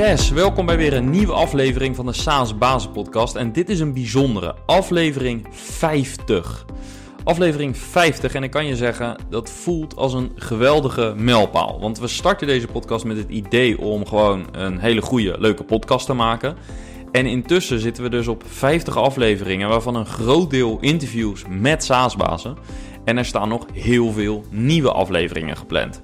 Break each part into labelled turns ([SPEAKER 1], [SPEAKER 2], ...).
[SPEAKER 1] Yes, welkom bij weer een nieuwe aflevering van de SaaS Bazen Podcast. En dit is een bijzondere aflevering 50. Aflevering 50 en ik kan je zeggen, dat voelt als een geweldige mijlpaal. Want we starten deze podcast met het idee om gewoon een hele goede, leuke podcast te maken. En intussen zitten we dus op 50 afleveringen, waarvan een groot deel interviews met SaaS-bazen. En er staan nog heel veel nieuwe afleveringen gepland.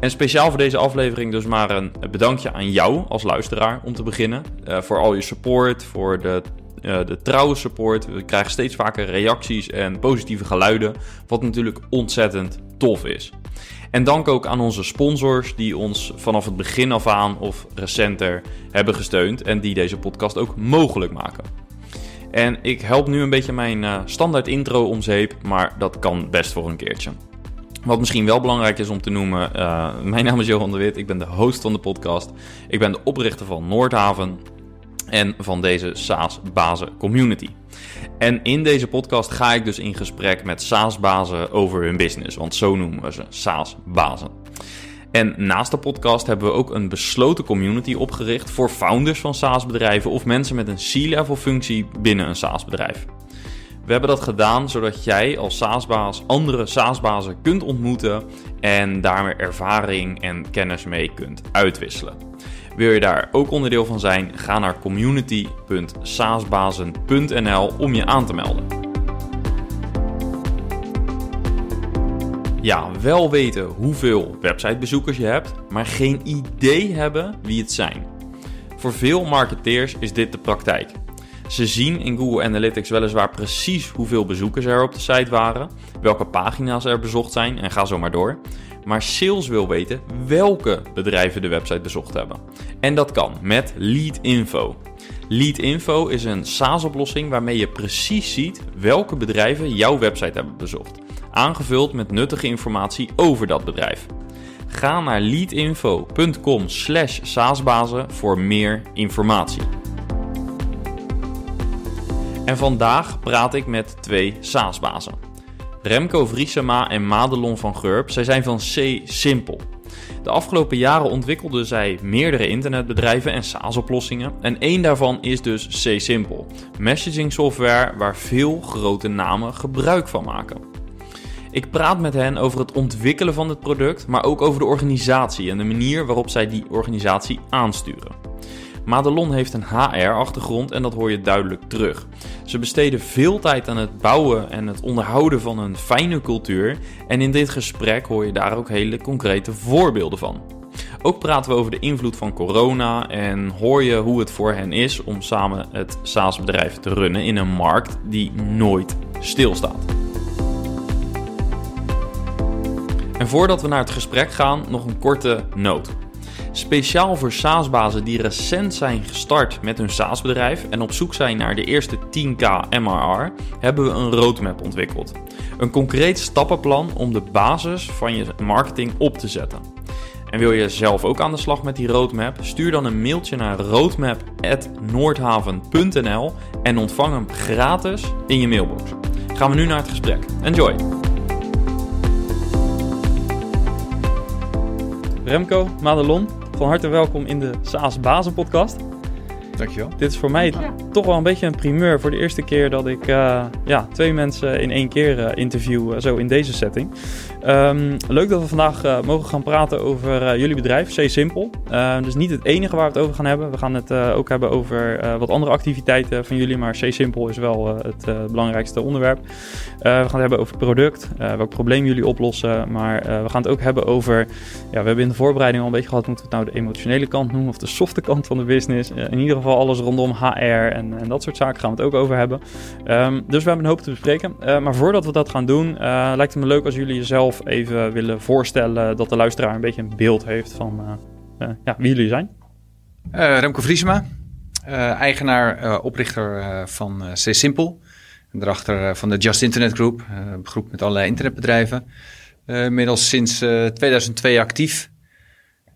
[SPEAKER 1] En speciaal voor deze aflevering dus maar een bedankje aan jou als luisteraar om te beginnen. Uh, voor al je support, voor de, uh, de trouwe support. We krijgen steeds vaker reacties en positieve geluiden, wat natuurlijk ontzettend tof is. En dank ook aan onze sponsors die ons vanaf het begin af aan of recenter hebben gesteund en die deze podcast ook mogelijk maken. En ik help nu een beetje mijn uh, standaard intro om zeep, maar dat kan best voor een keertje. Wat misschien wel belangrijk is om te noemen, uh, mijn naam is Johan de Wit, ik ben de host van de podcast. Ik ben de oprichter van Noordhaven en van deze SaaS-bazen community. En in deze podcast ga ik dus in gesprek met SaaS-bazen over hun business, want zo noemen we ze, SaaS-bazen. En naast de podcast hebben we ook een besloten community opgericht voor founders van SaaS-bedrijven of mensen met een C-level functie binnen een SaaS-bedrijf. We hebben dat gedaan zodat jij als SaaS-baas andere SaaS-bazen kunt ontmoeten en daarmee ervaring en kennis mee kunt uitwisselen. Wil je daar ook onderdeel van zijn? Ga naar community.saasbazen.nl om je aan te melden. Ja, wel weten hoeveel websitebezoekers je hebt, maar geen idee hebben wie het zijn. Voor veel marketeers is dit de praktijk. Ze zien in Google Analytics weliswaar precies hoeveel bezoekers er op de site waren, welke pagina's er bezocht zijn en ga zo maar door. Maar sales wil weten welke bedrijven de website bezocht hebben. En dat kan met Lead Info. Lead Info is een SaaS-oplossing waarmee je precies ziet welke bedrijven jouw website hebben bezocht, aangevuld met nuttige informatie over dat bedrijf. Ga naar leadinfo.com/saasbazen voor meer informatie. En vandaag praat ik met twee SaaS-bazen. Remco Vriesema en Madelon van Geurp. Zij zijn van C Simple. De afgelopen jaren ontwikkelden zij meerdere internetbedrijven en SaaS-oplossingen. En één daarvan is dus C Simple, messaging software waar veel grote namen gebruik van maken. Ik praat met hen over het ontwikkelen van het product, maar ook over de organisatie en de manier waarop zij die organisatie aansturen. Madelon heeft een HR-achtergrond en dat hoor je duidelijk terug. Ze besteden veel tijd aan het bouwen en het onderhouden van een fijne cultuur en in dit gesprek hoor je daar ook hele concrete voorbeelden van. Ook praten we over de invloed van corona en hoor je hoe het voor hen is om samen het SaaS-bedrijf te runnen in een markt die nooit stilstaat. En voordat we naar het gesprek gaan, nog een korte noot. Speciaal voor SaaS-bazen die recent zijn gestart met hun SaaS-bedrijf en op zoek zijn naar de eerste 10k MRR, hebben we een roadmap ontwikkeld. Een concreet stappenplan om de basis van je marketing op te zetten. En wil je zelf ook aan de slag met die roadmap? Stuur dan een mailtje naar roadmap.noordhaven.nl en ontvang hem gratis in je mailbox. Gaan we nu naar het gesprek. Enjoy! Remco, Madelon, van harte welkom in de SaaS Bazen podcast.
[SPEAKER 2] Dankjewel.
[SPEAKER 1] Dit is voor mij toch wel een beetje een primeur voor de eerste keer dat ik uh, ja, twee mensen in één keer uh, interview, uh, zo in deze setting. Um, leuk dat we vandaag mogen gaan praten over jullie bedrijf, C Simple. dus niet het enige waar we het over gaan hebben. We gaan het ook hebben over wat andere activiteiten van jullie, maar C Simple is wel het belangrijkste onderwerp. we gaan het hebben over product, welk probleem jullie oplossen, maar we gaan het ook hebben over, ja, we hebben in de voorbereiding al een beetje gehad, moeten we het nou de emotionele kant noemen of de softe kant van de business. in ieder geval alles rondom HR en, en, dat soort zaken gaan we het ook over hebben. Um, dus we hebben een hoop te bespreken. Uh, maar voordat we dat gaan doen, uh, lijkt het me leuk als jullie jezelf even willen voorstellen. Dat de luisteraar een beetje een beeld heeft van uh, ja, wie jullie zijn.
[SPEAKER 2] Remco Vriesema, eigenaar, oprichter van C Simple. En daarachter van de Just Internet Group, een groep met allerlei internetbedrijven. inmiddels sinds 2002 actief.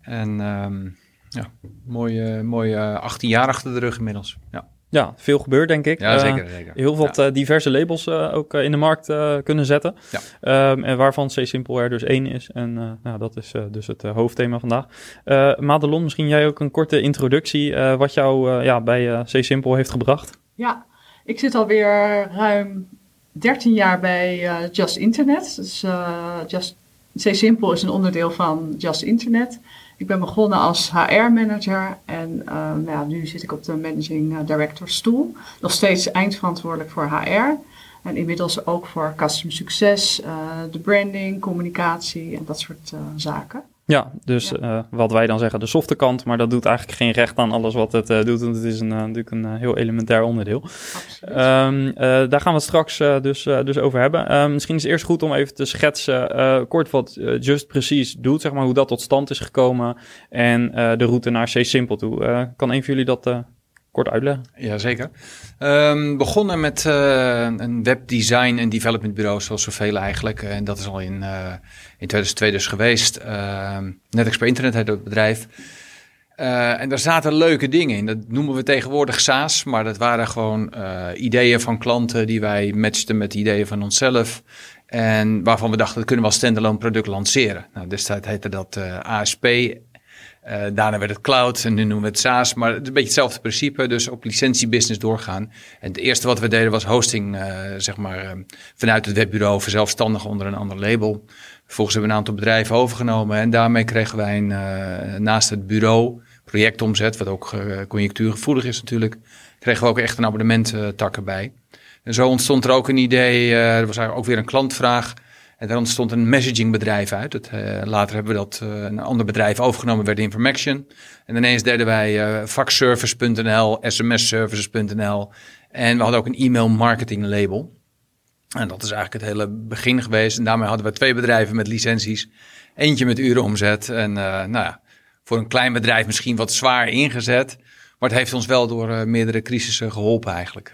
[SPEAKER 2] En um, ja, mooie, mooie 18 jaar achter de rug inmiddels. Ja.
[SPEAKER 1] Ja, veel gebeurt denk ik.
[SPEAKER 2] Ja,
[SPEAKER 1] Eh,
[SPEAKER 2] zeker. zeker.
[SPEAKER 1] Heel wat
[SPEAKER 2] Ja.
[SPEAKER 1] eh, diverse labels eh, ook eh, in de markt eh, kunnen zetten.
[SPEAKER 2] Ja.
[SPEAKER 1] Ehm, en waarvan C-Simple er dus één is. En eh, nou, dat is eh, dus het eh, hoofdthema vandaag. Eh Madelon, misschien jij ook een korte introductie. eh, wat jou eh, ja, bij eh, C-Simple heeft gebracht.
[SPEAKER 3] Ja, ik zit alweer ruim 13 jaar bij eh, Just Internet. Dus eh, Just C-Simple is een onderdeel van Just Internet. Ik ben begonnen als HR-manager en eh, nou nu zit ik op de Managing Director stoel. Nog steeds eindverantwoordelijk voor HR. En inmiddels ook voor customer succes, eh, de branding, communicatie en dat soort eh, zaken.
[SPEAKER 1] Ja, dus eh, wat wij dan zeggen de softe kant. Maar dat doet eigenlijk geen recht aan alles wat het eh, doet. Want het is een, eh, natuurlijk een heel elementair onderdeel. Ehm, eh, daar gaan we het straks dus, dus over hebben. Ehm, misschien is het eerst goed om even te schetsen kort wat Just precies doet, zeg maar, hoe dat tot stand is gekomen en de route naar C-Simple toe. Kan een van jullie dat kort uitleggen?
[SPEAKER 2] Jazeker. Ehm begonnen met eh, een webdesign en development bureau, zoals zoveel eigenlijk. En dat is al in, eh, in 2002 dus geweest. Ehm NetExpert Internet heet het bedrijf. Eh, en daar zaten leuke dingen in. Dat noemen we tegenwoordig SaaS, maar dat waren gewoon ideeën van klanten die wij matchten met ideeën van onszelf. En waarvan we dachten, dat kunnen we als standalone product lanceren. Nou, destijds heette dat ASP. Eh, daarna werd het cloud en nu noemen we het SaaS. Maar het is een beetje hetzelfde principe. Dus op licentiebusiness doorgaan. En het eerste wat we deden was hosting, eh, zeg maar, eh, vanuit het webbureau, verzelfstandig onder een ander label. Vervolgens hebben we een aantal bedrijven overgenomen. En daarmee kregen wij een, naast het bureau, projectomzet, wat ook conjunctuurgevoelig is natuurlijk, kregen we ook echt een abonnementtak erbij. En zo ontstond er ook een idee, er was eigenlijk ook weer een klantvraag. En daar ontstond een messagingbedrijf uit. Eh, later hebben we dat eh, een ander bedrijf overgenomen, werd Information. En ineens deden wij eh vakservice.nl, smsservices.nl. En we hadden ook een e-mail marketing label. En dat is eigenlijk het hele begin geweest. En daarmee hadden we twee bedrijven met licenties. Eentje met urenomzet. En nou ja, voor een klein bedrijf misschien wat zwaar ingezet. Maar het heeft ons wel door meerdere crisissen geholpen eigenlijk.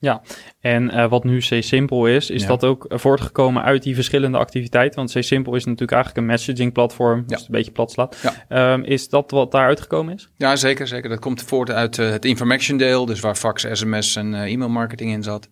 [SPEAKER 2] Eh.
[SPEAKER 1] En eh, wat nu C-Simple is, is
[SPEAKER 2] Ja.
[SPEAKER 1] dat ook voortgekomen uit die verschillende activiteiten? Want C-Simple is natuurlijk eigenlijk een messaging platform,
[SPEAKER 2] Ja.
[SPEAKER 1] als het een beetje plat slaat.
[SPEAKER 2] Ja.
[SPEAKER 1] Ehm, is dat wat daaruit gekomen is?
[SPEAKER 2] Ja, zeker, zeker. Dat komt voort uit eh, het information deel, dus waar fax, sms en eh, e-mail marketing in zat.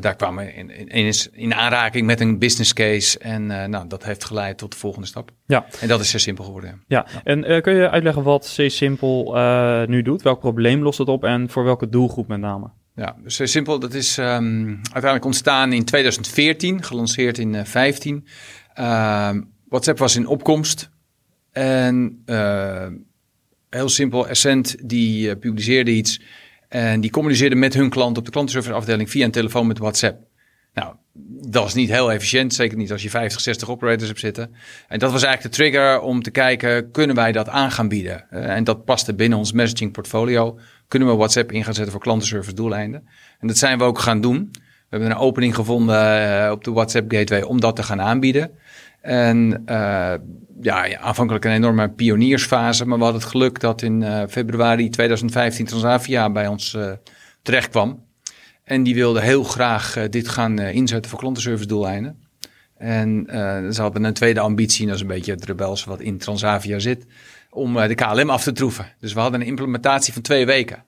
[SPEAKER 2] Daar kwamen we in, in, in, in aanraking met een business case en nou, dat heeft geleid tot de volgende stap.
[SPEAKER 1] Ja.
[SPEAKER 2] En dat is simpel geworden. ja.
[SPEAKER 1] Ja, en kun je uitleggen wat C-Simple nu doet? Welk probleem lost het op en voor welke doelgroep met name?
[SPEAKER 2] Ja, dus zeer simpel. Dat is ehm, uiteindelijk ontstaan in 2014, gelanceerd in eh 15. Ehm, WhatsApp was in opkomst. En eh, heel simpel, Essent die eh, publiceerde iets. En die communiceerde met hun klant op de klantenserviceafdeling via een telefoon met WhatsApp. Nou, dat is niet heel efficiënt. Zeker niet als je 50, 60 operators hebt zitten. En dat was eigenlijk de trigger om te kijken, kunnen wij dat aan gaan bieden? Eh, en dat paste binnen ons messaging portfolio. Kunnen we WhatsApp in gaan zetten voor klantenservice doeleinden? En dat zijn we ook gaan doen. We hebben een opening gevonden eh, op de WhatsApp Gateway om dat te gaan aanbieden. En eh, ja, ja, aanvankelijk een enorme pioniersfase. Maar we hadden het geluk dat in eh, februari 2015 Transavia bij ons terecht kwam. En die wilde heel graag dit gaan inzetten voor klantenservice doeleinden. En ze hadden een tweede ambitie, en dat is een beetje het rebelse wat in Transavia zit, om eh, de KLM af te troeven. Dus we hadden een implementatie van twee weken.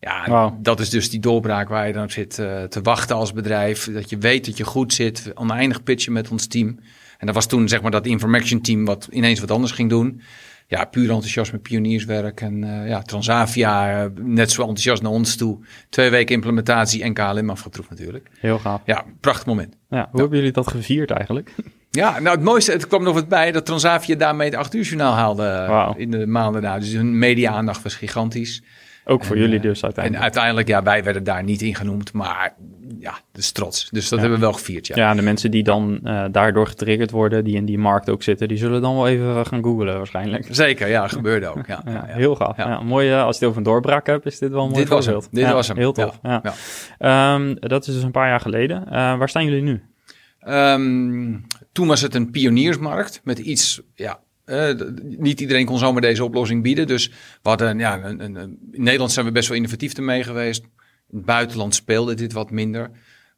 [SPEAKER 2] Ja, dat is dus die doorbraak waar je dan op zit eh, te wachten als bedrijf. Dat je weet dat je goed zit, oneindig pitchen met ons team. En dat was toen zeg maar dat information team wat ineens wat anders ging doen. Ja, puur enthousiasme, pionierswerk. En eh, ja, Transavia, net zo enthousiast naar ons toe. Twee weken implementatie en KLM afgetroefd natuurlijk.
[SPEAKER 1] Heel gaaf.
[SPEAKER 2] Ja, prachtig moment.
[SPEAKER 1] Ja, hoe hebben jullie dat gevierd eigenlijk?
[SPEAKER 2] Ja, nou het mooiste, het kwam nog wat bij dat Transavia daarmee het 8 uur journaal haalde eh, in de maanden na. Dus hun media-aandacht was gigantisch.
[SPEAKER 1] Ook voor
[SPEAKER 2] En,
[SPEAKER 1] jullie
[SPEAKER 2] eh,
[SPEAKER 1] dus
[SPEAKER 2] En
[SPEAKER 1] uiteindelijk.
[SPEAKER 2] uiteindelijk, ja, wij werden daar niet in genoemd, maar ja, dat is trots. Dus dat
[SPEAKER 1] Ja.
[SPEAKER 2] hebben we wel gevierd, ja.
[SPEAKER 1] ja. de mensen die dan eh, daardoor getriggerd worden, die in die markt ook zitten, die zullen dan wel even gaan googlen waarschijnlijk.
[SPEAKER 2] Zeker, ja, gebeurde ook. Ja,
[SPEAKER 1] Ja,
[SPEAKER 2] ja, ja.
[SPEAKER 1] Heel gaaf.
[SPEAKER 2] Ja.
[SPEAKER 1] Mooi, als je het over een doorbraak hebt, is dit wel mooi
[SPEAKER 2] Dit was hem. Dit was hem.
[SPEAKER 1] Heel tof. Ja.
[SPEAKER 2] Ja.
[SPEAKER 1] Ehm, dat is dus een paar jaar geleden. Waar staan jullie nu?
[SPEAKER 2] Ehm, toen was het een pioniersmarkt met iets, ja, eh, niet iedereen kon zomaar deze oplossing bieden. Dus we hadden, ja, een, een, in Nederland zijn we best wel innovatief ermee geweest. In het buitenland speelde dit wat minder.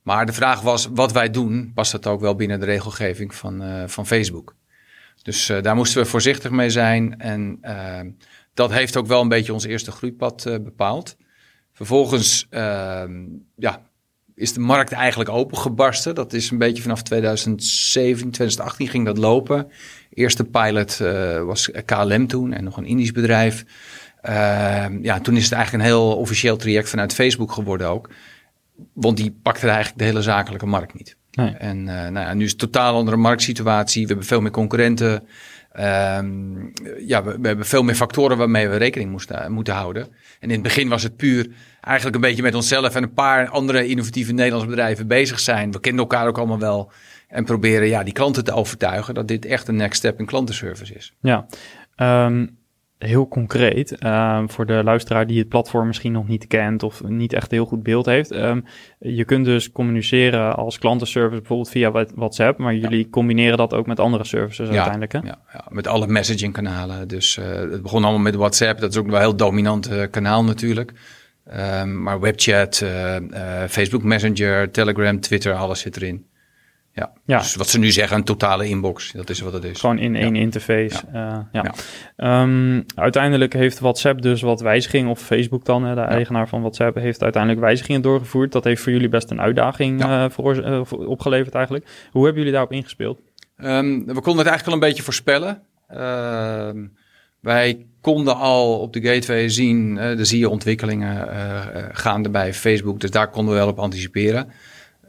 [SPEAKER 2] Maar de vraag was, wat wij doen, past dat ook wel binnen de regelgeving van, eh, van Facebook? Dus eh, daar moesten we voorzichtig mee zijn. En dat heeft ook wel een beetje ons eerste groeipad bepaald. Vervolgens ehm, ja, is de markt eigenlijk opengebarsten. Dat is een beetje vanaf 2007, 2018 ging dat lopen. Eerste pilot uh, was KLM toen en nog een Indisch bedrijf. Uh, ja, toen is het eigenlijk een heel officieel traject vanuit Facebook geworden ook. Want die pakte eigenlijk de hele zakelijke markt niet. Nee. En uh, nou ja, nu is het totaal andere marktsituatie. We hebben veel meer concurrenten. Um, ja, we, hebben veel meer factoren waarmee we rekening moesten, moeten houden. En in het begin was het puur eigenlijk een beetje met onszelf en een paar andere innovatieve Nederlandse bedrijven bezig zijn. We kenden elkaar ook allemaal wel. En proberen ja, die klanten te overtuigen dat dit echt een next step in klantenservice is.
[SPEAKER 1] Ja, um, heel concreet, um, voor de luisteraar die het platform misschien nog niet kent of niet echt een heel goed beeld heeft. Um, je kunt dus communiceren als klantenservice bijvoorbeeld via WhatsApp, maar jullie combineren dat ook met andere services ja, uiteindelijk. Hè?
[SPEAKER 2] Ja, ja, met alle messaging kanalen. Dus uh, het begon allemaal met WhatsApp, dat is ook wel een heel dominant uh, kanaal natuurlijk. Um, maar webchat, uh, Facebook Messenger, Telegram, Twitter, alles zit erin. Ja. ja. Dus wat ze nu zeggen, een totale inbox. Dat is wat het is.
[SPEAKER 1] Gewoon in één interface. Ja. Uh, ja. Um, uiteindelijk heeft WhatsApp dus wat wijzigingen, of Facebook dan, de eigenaar van WhatsApp, heeft uiteindelijk wijzigingen doorgevoerd. Dat heeft voor jullie best een uitdaging uh, voor, uh, opgeleverd eigenlijk. Hoe hebben jullie daarop ingespeeld?
[SPEAKER 2] Um, we konden het eigenlijk wel een beetje voorspellen. Ehm, wij konden al op de gateway zien, de zie je ontwikkelingen gaande bij Facebook. Dus daar konden we wel op anticiperen.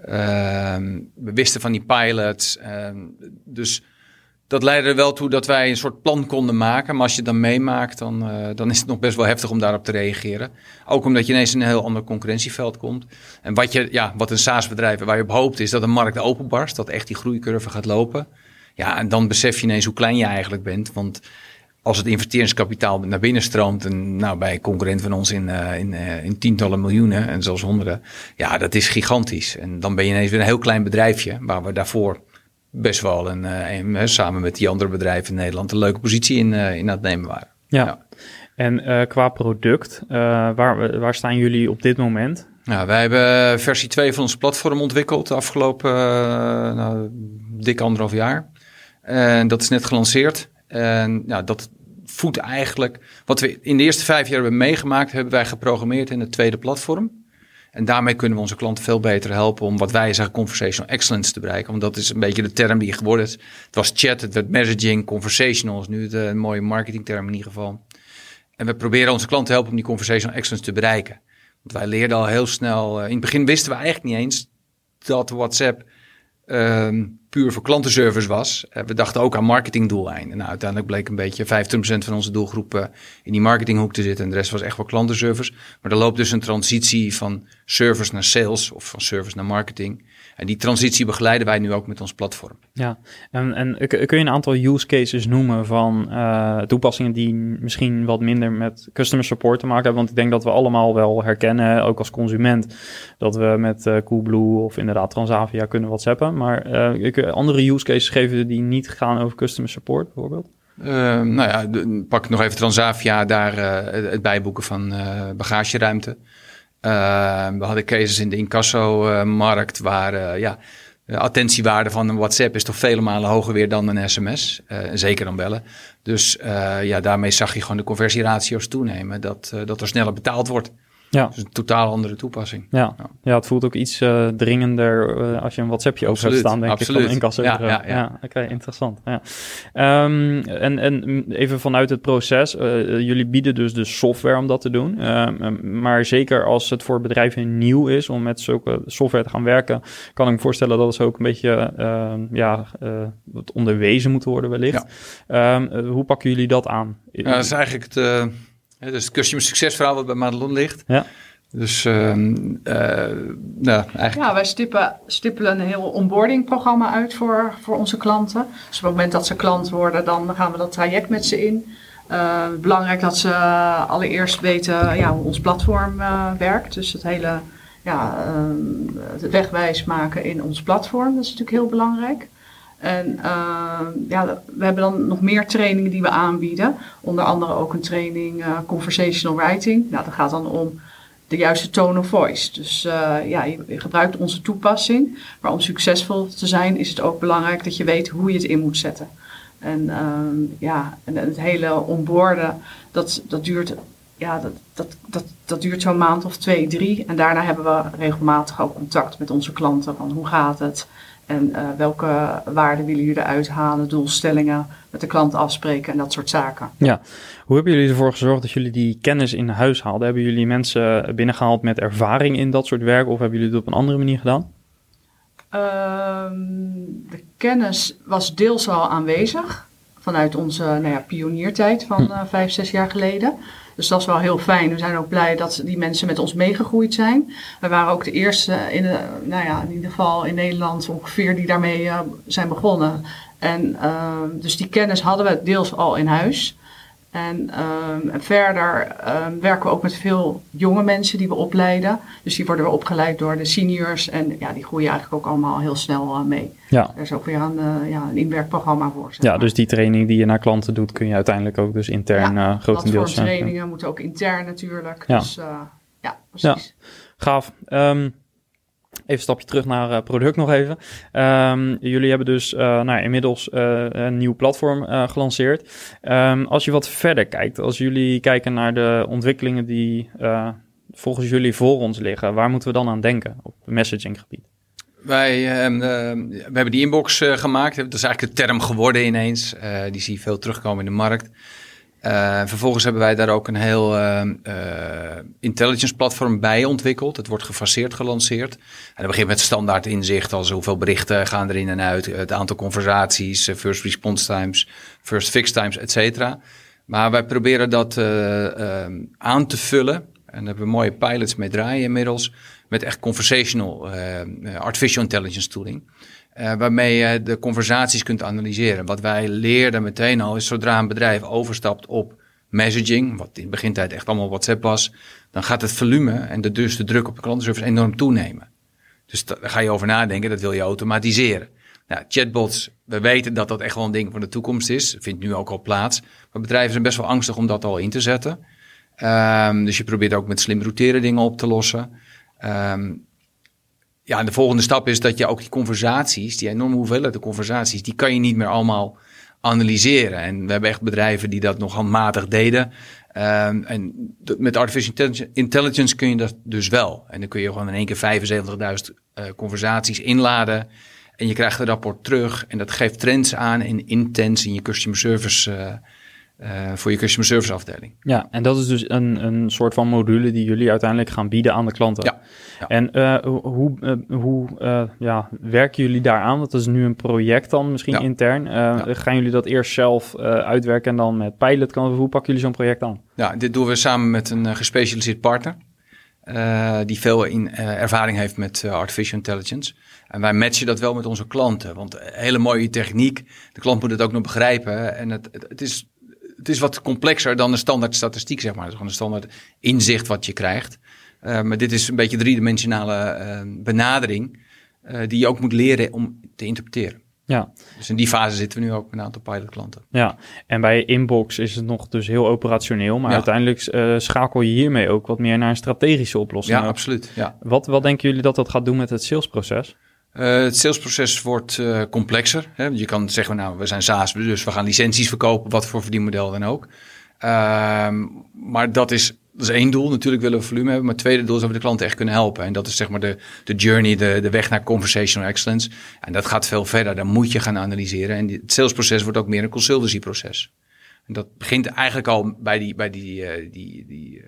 [SPEAKER 2] Ehm, we wisten van die pilots. Ehm, dus dat leidde er wel toe dat wij een soort plan konden maken. Maar als je het dan meemaakt, dan, uh, dan is het nog best wel heftig om daarop te reageren. Ook omdat je ineens in een heel ander concurrentieveld komt. En wat, je, ja, wat een SaaS-bedrijf waar je op hoopt, is dat de markt openbarst. Dat echt die groeicurve gaat lopen. Ja, en dan besef je ineens hoe klein je eigenlijk bent. Want als het investeringskapitaal naar binnen stroomt, en nou, bij concurrenten van ons in, uh, in, uh, in tientallen miljoenen en zelfs honderden, ja, dat is gigantisch. En dan ben je ineens weer een heel klein bedrijfje, waar we daarvoor best wel een, een samen met die andere bedrijven in Nederland een leuke positie in, in aan het nemen waren.
[SPEAKER 1] Ja. ja. En qua product, waar, waar staan jullie op dit moment?
[SPEAKER 2] Nou, wij hebben versie 2 van ons platform ontwikkeld de afgelopen nou, dik anderhalf jaar. En dat is net gelanceerd. En ja, dat voedt eigenlijk wat we in de eerste vijf jaar hebben meegemaakt, hebben wij geprogrammeerd in het tweede platform. En daarmee kunnen we onze klanten veel beter helpen om wat wij zeggen conversational excellence te bereiken. Want dat is een beetje de term die geworden is. Het was chat, het werd messaging, conversational is nu een mooie marketingterm in ieder geval. En we proberen onze klanten te helpen om die conversational excellence te bereiken. Want wij leerden al heel snel, uh, in het begin wisten we eigenlijk niet eens dat WhatsApp uh, puur voor klantenservice was. Uh, we dachten ook aan marketingdoeleinden. Nou, uiteindelijk bleek een beetje 25% van onze doelgroep in die marketinghoek te zitten. En de rest was echt wel klantenservice. Maar er loopt dus een transitie van service naar sales of van service naar marketing. En die transitie begeleiden wij nu ook met ons platform.
[SPEAKER 1] Ja, en, en kun je een aantal use cases noemen van uh, toepassingen die misschien wat minder met customer support te maken hebben? Want ik denk dat we allemaal wel herkennen, ook als consument, dat we met uh, Coolblue of inderdaad Transavia kunnen whatsappen. Maar uh, andere use cases geven die niet gaan over customer support bijvoorbeeld?
[SPEAKER 2] Uh, nou ja, de, pak nog even Transavia, daar uh, het bijboeken van uh, bagageruimte. Uh, we hadden cases in de incasso-markt waar uh, ja, de attentiewaarde van een WhatsApp is toch vele malen hoger weer dan een sms. Uh, zeker dan bellen. Dus ja, daarmee zag je gewoon de conversieratio's toenemen. Dat, dat er sneller betaald wordt. Ja. Dus een totaal andere toepassing.
[SPEAKER 1] Ja, ja. ja het voelt ook iets uh, dringender uh, als je een WhatsAppje over hebt staan, denk absoluut. ik, van incasso. Ja, ja, ja. Oké, okay, interessant. Ja. Um, en, en even vanuit het proces, uh, jullie bieden dus de software om dat te doen. Um, maar zeker als het voor bedrijven nieuw is om met zulke software te gaan werken, kan ik me voorstellen dat ze ook een beetje ja, wat onderwezen moeten worden wellicht. hoe pakken jullie dat aan?
[SPEAKER 2] Dat is eigenlijk het dus het customer succesverhaal wat bij Madelon ligt. Ja. Dus uh, nou, eigenlijk...
[SPEAKER 3] Ja, wij stippen, stippelen een heel onboarding programma uit voor, voor onze klanten. Dus op het moment dat ze klant worden, dan gaan we dat traject met ze in. Uh, belangrijk dat ze allereerst weten ja, hoe ons platform uh, werkt. Dus het hele ja, het wegwijs maken in ons platform, dat is natuurlijk heel belangrijk. En uh, ja, we hebben dan nog meer trainingen die we aanbieden. Onder andere ook een training uh, conversational writing. Nou, dat gaat dan om de juiste tone of voice. Dus uh, ja, je gebruikt onze toepassing. Maar om succesvol te zijn is het ook belangrijk dat je weet hoe je het in moet zetten. En ja, en het hele onboorden, dat, dat duurt ja, dat, dat, dat, dat duurt zo'n maand of twee, drie. En daarna hebben we regelmatig ook contact met onze klanten. Van hoe gaat het? En uh, welke waarden willen jullie eruit halen? Doelstellingen met de klant afspreken en dat soort zaken.
[SPEAKER 1] Ja, hoe hebben jullie ervoor gezorgd dat jullie die kennis in huis haalden? Hebben jullie mensen binnengehaald met ervaring in dat soort werk of hebben jullie het op een andere manier gedaan?
[SPEAKER 3] Ehm, de kennis was deels al aanwezig vanuit onze nou ja, pioniertijd van uh, vijf, zes jaar geleden. Dus dat is wel heel fijn. We zijn ook blij dat die mensen met ons meegegroeid zijn. We waren ook de eerste in, de, nou ja, in ieder geval in Nederland ongeveer die daarmee uh, zijn begonnen. En uh, dus die kennis hadden we deels al in huis. En um, verder um, werken we ook met veel jonge mensen die we opleiden. Dus die worden we opgeleid door de seniors. En ja, die groeien eigenlijk ook allemaal heel snel uh, mee.
[SPEAKER 1] Ja.
[SPEAKER 3] Er is ook weer een, uh, ja, een inwerkprogramma voor. Zeg
[SPEAKER 1] ja, dus die training die je naar klanten doet, kun je uiteindelijk ook dus intern ja, uh, grotendeels...
[SPEAKER 3] Ja, trainingen moeten ook intern natuurlijk.
[SPEAKER 1] Ja.
[SPEAKER 3] Dus ja, precies.
[SPEAKER 1] Ja. Gaaf. Um, Even een stapje terug naar uh, product nog even. Um, jullie hebben dus uh, nou, inmiddels uh, een nieuw platform gelanceerd. Um, als je wat verder kijkt, als jullie kijken naar de ontwikkelingen die volgens jullie voor ons liggen, waar moeten we dan aan denken op messaginggebied?
[SPEAKER 2] Wij ehm, we hebben die inbox gemaakt. Dat is eigenlijk de term geworden ineens. die zie je veel terugkomen in de markt. Uh, vervolgens hebben wij daar ook een heel uh, uh, intelligence platform bij ontwikkeld. Het wordt gefaseerd gelanceerd. En dat begint met standaard inzicht als hoeveel berichten gaan er in en uit, het aantal conversaties, first response times, first fix times, et cetera. Maar wij proberen dat aan te vullen. En daar hebben we mooie pilots mee draaien inmiddels. Met echt conversational artificial intelligence tooling. Uh, waarmee je de conversaties kunt analyseren. Wat wij leerden meteen al is zodra een bedrijf overstapt op messaging, wat in de begintijd echt allemaal WhatsApp was, dan gaat het volume en de, dus de druk op de klantenservice enorm toenemen. Dus daar ga je over nadenken, dat wil je automatiseren. Nou, chatbots, we weten dat dat echt wel een ding van de toekomst is. Vindt nu ook al plaats. Maar bedrijven zijn best wel angstig om dat al in te zetten. Um, dus je probeert ook met slim routeren dingen op te lossen. Um, ja, en de volgende stap is dat je ook die conversaties, die enorme hoeveelheid conversaties, die kan je niet meer allemaal analyseren. En we hebben echt bedrijven die dat nog handmatig deden. Um, en met artificial intelligence kun je dat dus wel. En dan kun je gewoon in één keer 75.000 uh, conversaties inladen. En je krijgt een rapport terug. En dat geeft trends aan en intents in je customer service. Uh, uh, voor je customer service afdeling.
[SPEAKER 1] Ja, en dat is dus een, een soort van module die jullie uiteindelijk gaan bieden aan de klanten.
[SPEAKER 2] Ja. ja.
[SPEAKER 1] En uh, hoe, uh, hoe ja, werken jullie daaraan? Dat is nu een project dan misschien
[SPEAKER 2] Ja.
[SPEAKER 1] intern.
[SPEAKER 2] Ja.
[SPEAKER 1] Gaan jullie dat eerst zelf uitwerken en dan met pilot? Hoe pakken jullie zo'n project aan?
[SPEAKER 2] Ja, dit doen we samen met een gespecialiseerd partner. die veel in, ervaring heeft met artificial intelligence. En wij matchen dat wel met onze klanten. Want hele mooie techniek. De klant moet het ook nog begrijpen. En het, het, het is het is wat complexer dan een standaard statistiek, zeg maar. Het is gewoon een standaard inzicht wat je krijgt. Uh, maar dit is een beetje een driedimensionale uh, benadering uh, die je ook moet leren om te interpreteren.
[SPEAKER 1] Ja.
[SPEAKER 2] Dus in die fase zitten we nu ook met een aantal pilotklanten.
[SPEAKER 1] Ja, en bij Inbox is het nog dus heel operationeel, maar ja. uiteindelijk uh, schakel je hiermee ook wat meer naar een strategische oplossing.
[SPEAKER 2] Ja, absoluut. Ja.
[SPEAKER 1] Wat, wat denken jullie dat dat gaat doen met het salesproces?
[SPEAKER 2] Uh, het salesproces wordt uh, complexer. Hè? Je kan zeggen, nou, we zijn SaaS, dus we gaan licenties verkopen, wat voor verdienmodel dan ook. Uh, maar dat is, dat is één doel. Natuurlijk willen we volume hebben. Maar het tweede doel is dat we de klanten echt kunnen helpen. En dat is zeg maar de, de journey, de, de weg naar conversational excellence. En dat gaat veel verder. Dan moet je gaan analyseren. En het salesproces wordt ook meer een consultancyproces. En dat begint eigenlijk al bij die, bij die, uh, die, die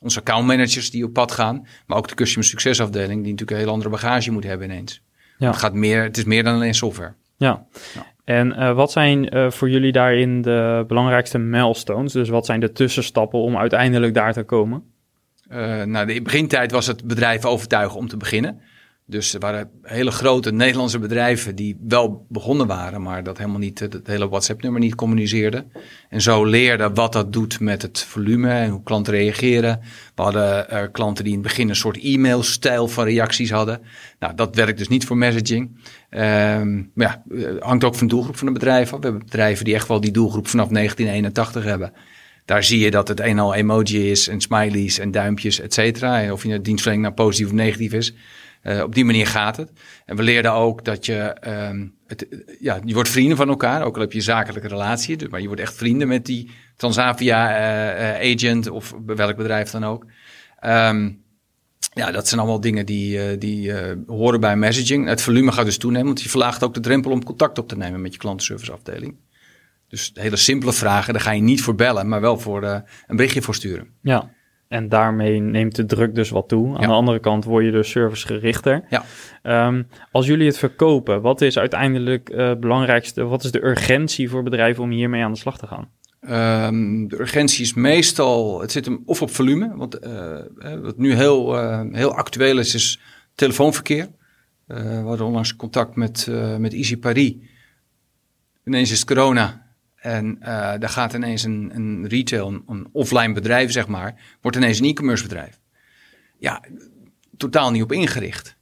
[SPEAKER 2] onze accountmanagers die op pad gaan. Maar ook de customer succesafdeling, die natuurlijk een heel andere bagage moet hebben ineens. Ja. Het, gaat meer, het is meer dan alleen software.
[SPEAKER 1] Ja. ja. En uh, wat zijn uh, voor jullie daarin de belangrijkste milestones? Dus wat zijn de tussenstappen om uiteindelijk daar te komen?
[SPEAKER 2] Uh, nou, de begintijd was het bedrijf overtuigen om te beginnen. Dus er waren hele grote Nederlandse bedrijven die wel begonnen waren, maar dat helemaal niet, het hele WhatsApp-nummer niet communiceerden. En zo leerden wat dat doet met het volume en hoe klanten reageren. We hadden uh, klanten die in het begin een soort e-mail-stijl van reacties hadden. Nou, dat werkt dus niet voor messaging. Um, maar ja, hangt ook van de doelgroep van de bedrijven. We hebben bedrijven die echt wel die doelgroep vanaf 1981 hebben. Daar zie je dat het een al emoji is en smileys en duimpjes, et cetera. Of je dienstverlening nou positief of negatief is. Uh, op die manier gaat het. En we leerden ook dat je, um, het, ja, je wordt vrienden van elkaar, ook al heb je zakelijke relatie, dus, maar je wordt echt vrienden met die Transavia uh, agent of welk bedrijf dan ook. Um, ja, dat zijn allemaal dingen die, die horen bij messaging. Het volume gaat dus toenemen, want je verlaagt ook de drempel om contact op te nemen met je klantenserviceafdeling. Dus hele simpele vragen, daar ga je niet voor bellen, maar wel voor een berichtje voor sturen.
[SPEAKER 1] Ja, en daarmee neemt de druk dus wat toe. Aan de andere kant word je dus servicegerichter.
[SPEAKER 2] Ja.
[SPEAKER 1] Um, als jullie het verkopen, wat is uiteindelijk uh, het belangrijkste? Wat is de urgentie voor bedrijven om hiermee aan de slag te gaan?
[SPEAKER 2] Um, de urgentie is meestal, het zit hem of op volume, want uh, wat nu heel, heel actueel is, is telefoonverkeer. we hadden onlangs contact met, met Easy Paris. Ineens is het corona, en uh, daar gaat ineens een, een retail, een, offline bedrijf, zeg maar, wordt ineens een e-commerce bedrijf. Ja, totaal niet op ingericht.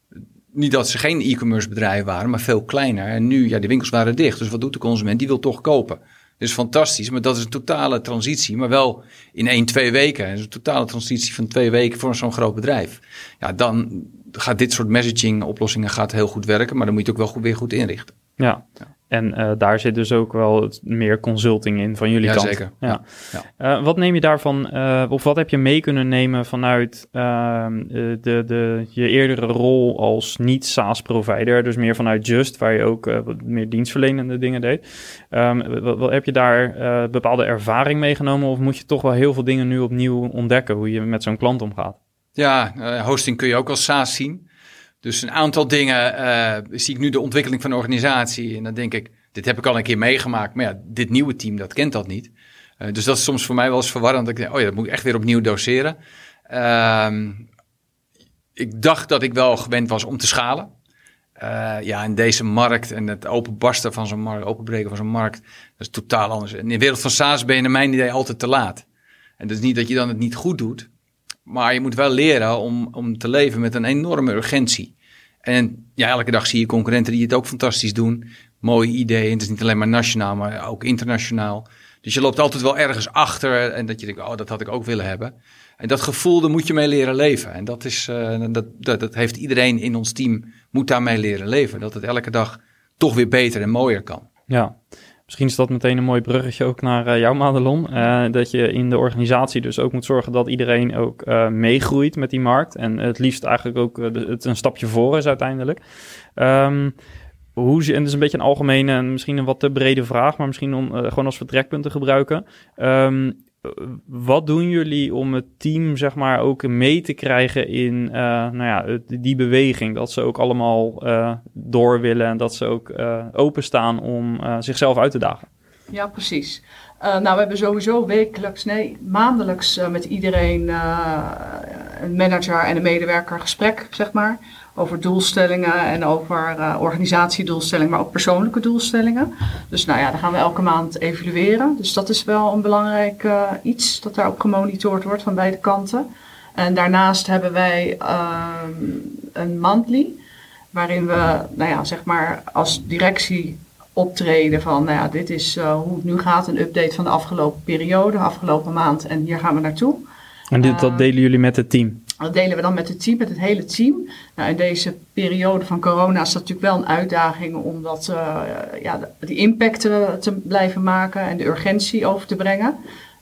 [SPEAKER 2] Niet dat ze geen e-commerce bedrijf waren, maar veel kleiner. En nu, ja, die winkels waren dicht. Dus wat doet de consument? Die wil toch kopen. Dus fantastisch, maar dat is een totale transitie. Maar wel in één, twee weken. Dat is een totale transitie van twee weken voor zo'n groot bedrijf. Ja, dan gaat dit soort messaging oplossingen gaat heel goed werken. Maar dan moet je het ook wel goed, weer goed inrichten.
[SPEAKER 1] Ja. ja. En uh, daar zit dus ook wel meer consulting in van jullie
[SPEAKER 2] ja,
[SPEAKER 1] kant.
[SPEAKER 2] Zeker.
[SPEAKER 1] Ja. ja. Uh, wat neem je daarvan, uh, of wat heb je mee kunnen nemen vanuit ehm, de, de, je eerdere rol als niet-SaaS-provider, dus meer vanuit Just, waar je ook wat meer dienstverlenende dingen deed. Um, wat, wat, heb je daar bepaalde ervaring meegenomen of moet je toch wel heel veel dingen nu opnieuw ontdekken, hoe je met zo'n klant omgaat?
[SPEAKER 2] Ja, hosting kun je ook als SaaS zien. Dus een aantal dingen uh, zie ik nu de ontwikkeling van de organisatie. En dan denk ik, dit heb ik al een keer meegemaakt. Maar ja, dit nieuwe team, dat kent dat niet. Uh, dus dat is soms voor mij wel eens verwarrend. Dat ik denk, oh ja, dat moet ik echt weer opnieuw doseren. Uh, ik dacht dat ik wel gewend was om te schalen. Uh, ja, in deze markt en het openbarsten van zo'n markt, openbreken van zo'n markt, dat is totaal anders. In de wereld van SaaS ben je naar mijn idee altijd te laat. En dat is niet dat je dan het niet goed doet. Maar je moet wel leren om, om te leven met een enorme urgentie. En ja, elke dag zie je concurrenten die het ook fantastisch doen. Mooie ideeën. Het is niet alleen maar nationaal, maar ook internationaal. Dus je loopt altijd wel ergens achter en dat je denkt, oh, dat had ik ook willen hebben. En dat gevoel, daar moet je mee leren leven. En dat, is, uh, dat, dat, dat heeft iedereen in ons team, moet daarmee leren leven. Dat het elke dag toch weer beter en mooier kan.
[SPEAKER 1] Ja, Misschien is dat meteen een mooi bruggetje ook naar uh, jou, Madelon. Uh, dat je in de organisatie dus ook moet zorgen dat iedereen ook uh, meegroeit met die markt. En het liefst eigenlijk ook het een stapje voor is uiteindelijk. Um, hoe, en dat is een beetje een algemene en misschien een wat te brede vraag, maar misschien om gewoon als vertrekpunt te gebruiken. Um, wat doen jullie om het team, zeg maar, ook mee te krijgen in uh, nou ja, die beweging? Dat ze ook allemaal uh, door willen en dat ze ook uh, openstaan om zichzelf uit te dagen.
[SPEAKER 3] Ja, precies. nou, we hebben sowieso wekelijks, nee, maandelijks met iedereen, een manager en een medewerker gesprek, zeg maar over doelstellingen en over uh, organisatiedoelstellingen, maar ook persoonlijke doelstellingen. Dus nou ja, dan gaan we elke maand evalueren. Dus dat is wel een belangrijk uh, iets, dat daar ook gemonitord wordt van beide kanten. En daarnaast hebben wij uh, een monthly, waarin we, nou ja, zeg maar als directie optreden van, nou ja, dit is hoe het nu gaat, een update van de afgelopen periode, afgelopen maand en hier gaan we naartoe.
[SPEAKER 1] En dit, dat delen jullie met het team?
[SPEAKER 3] Dat delen we dan met het team, met het hele team. Nou, in deze periode van corona is dat natuurlijk wel een uitdaging om dat, uh, ja, die impact te, te, blijven maken en de urgentie over te brengen.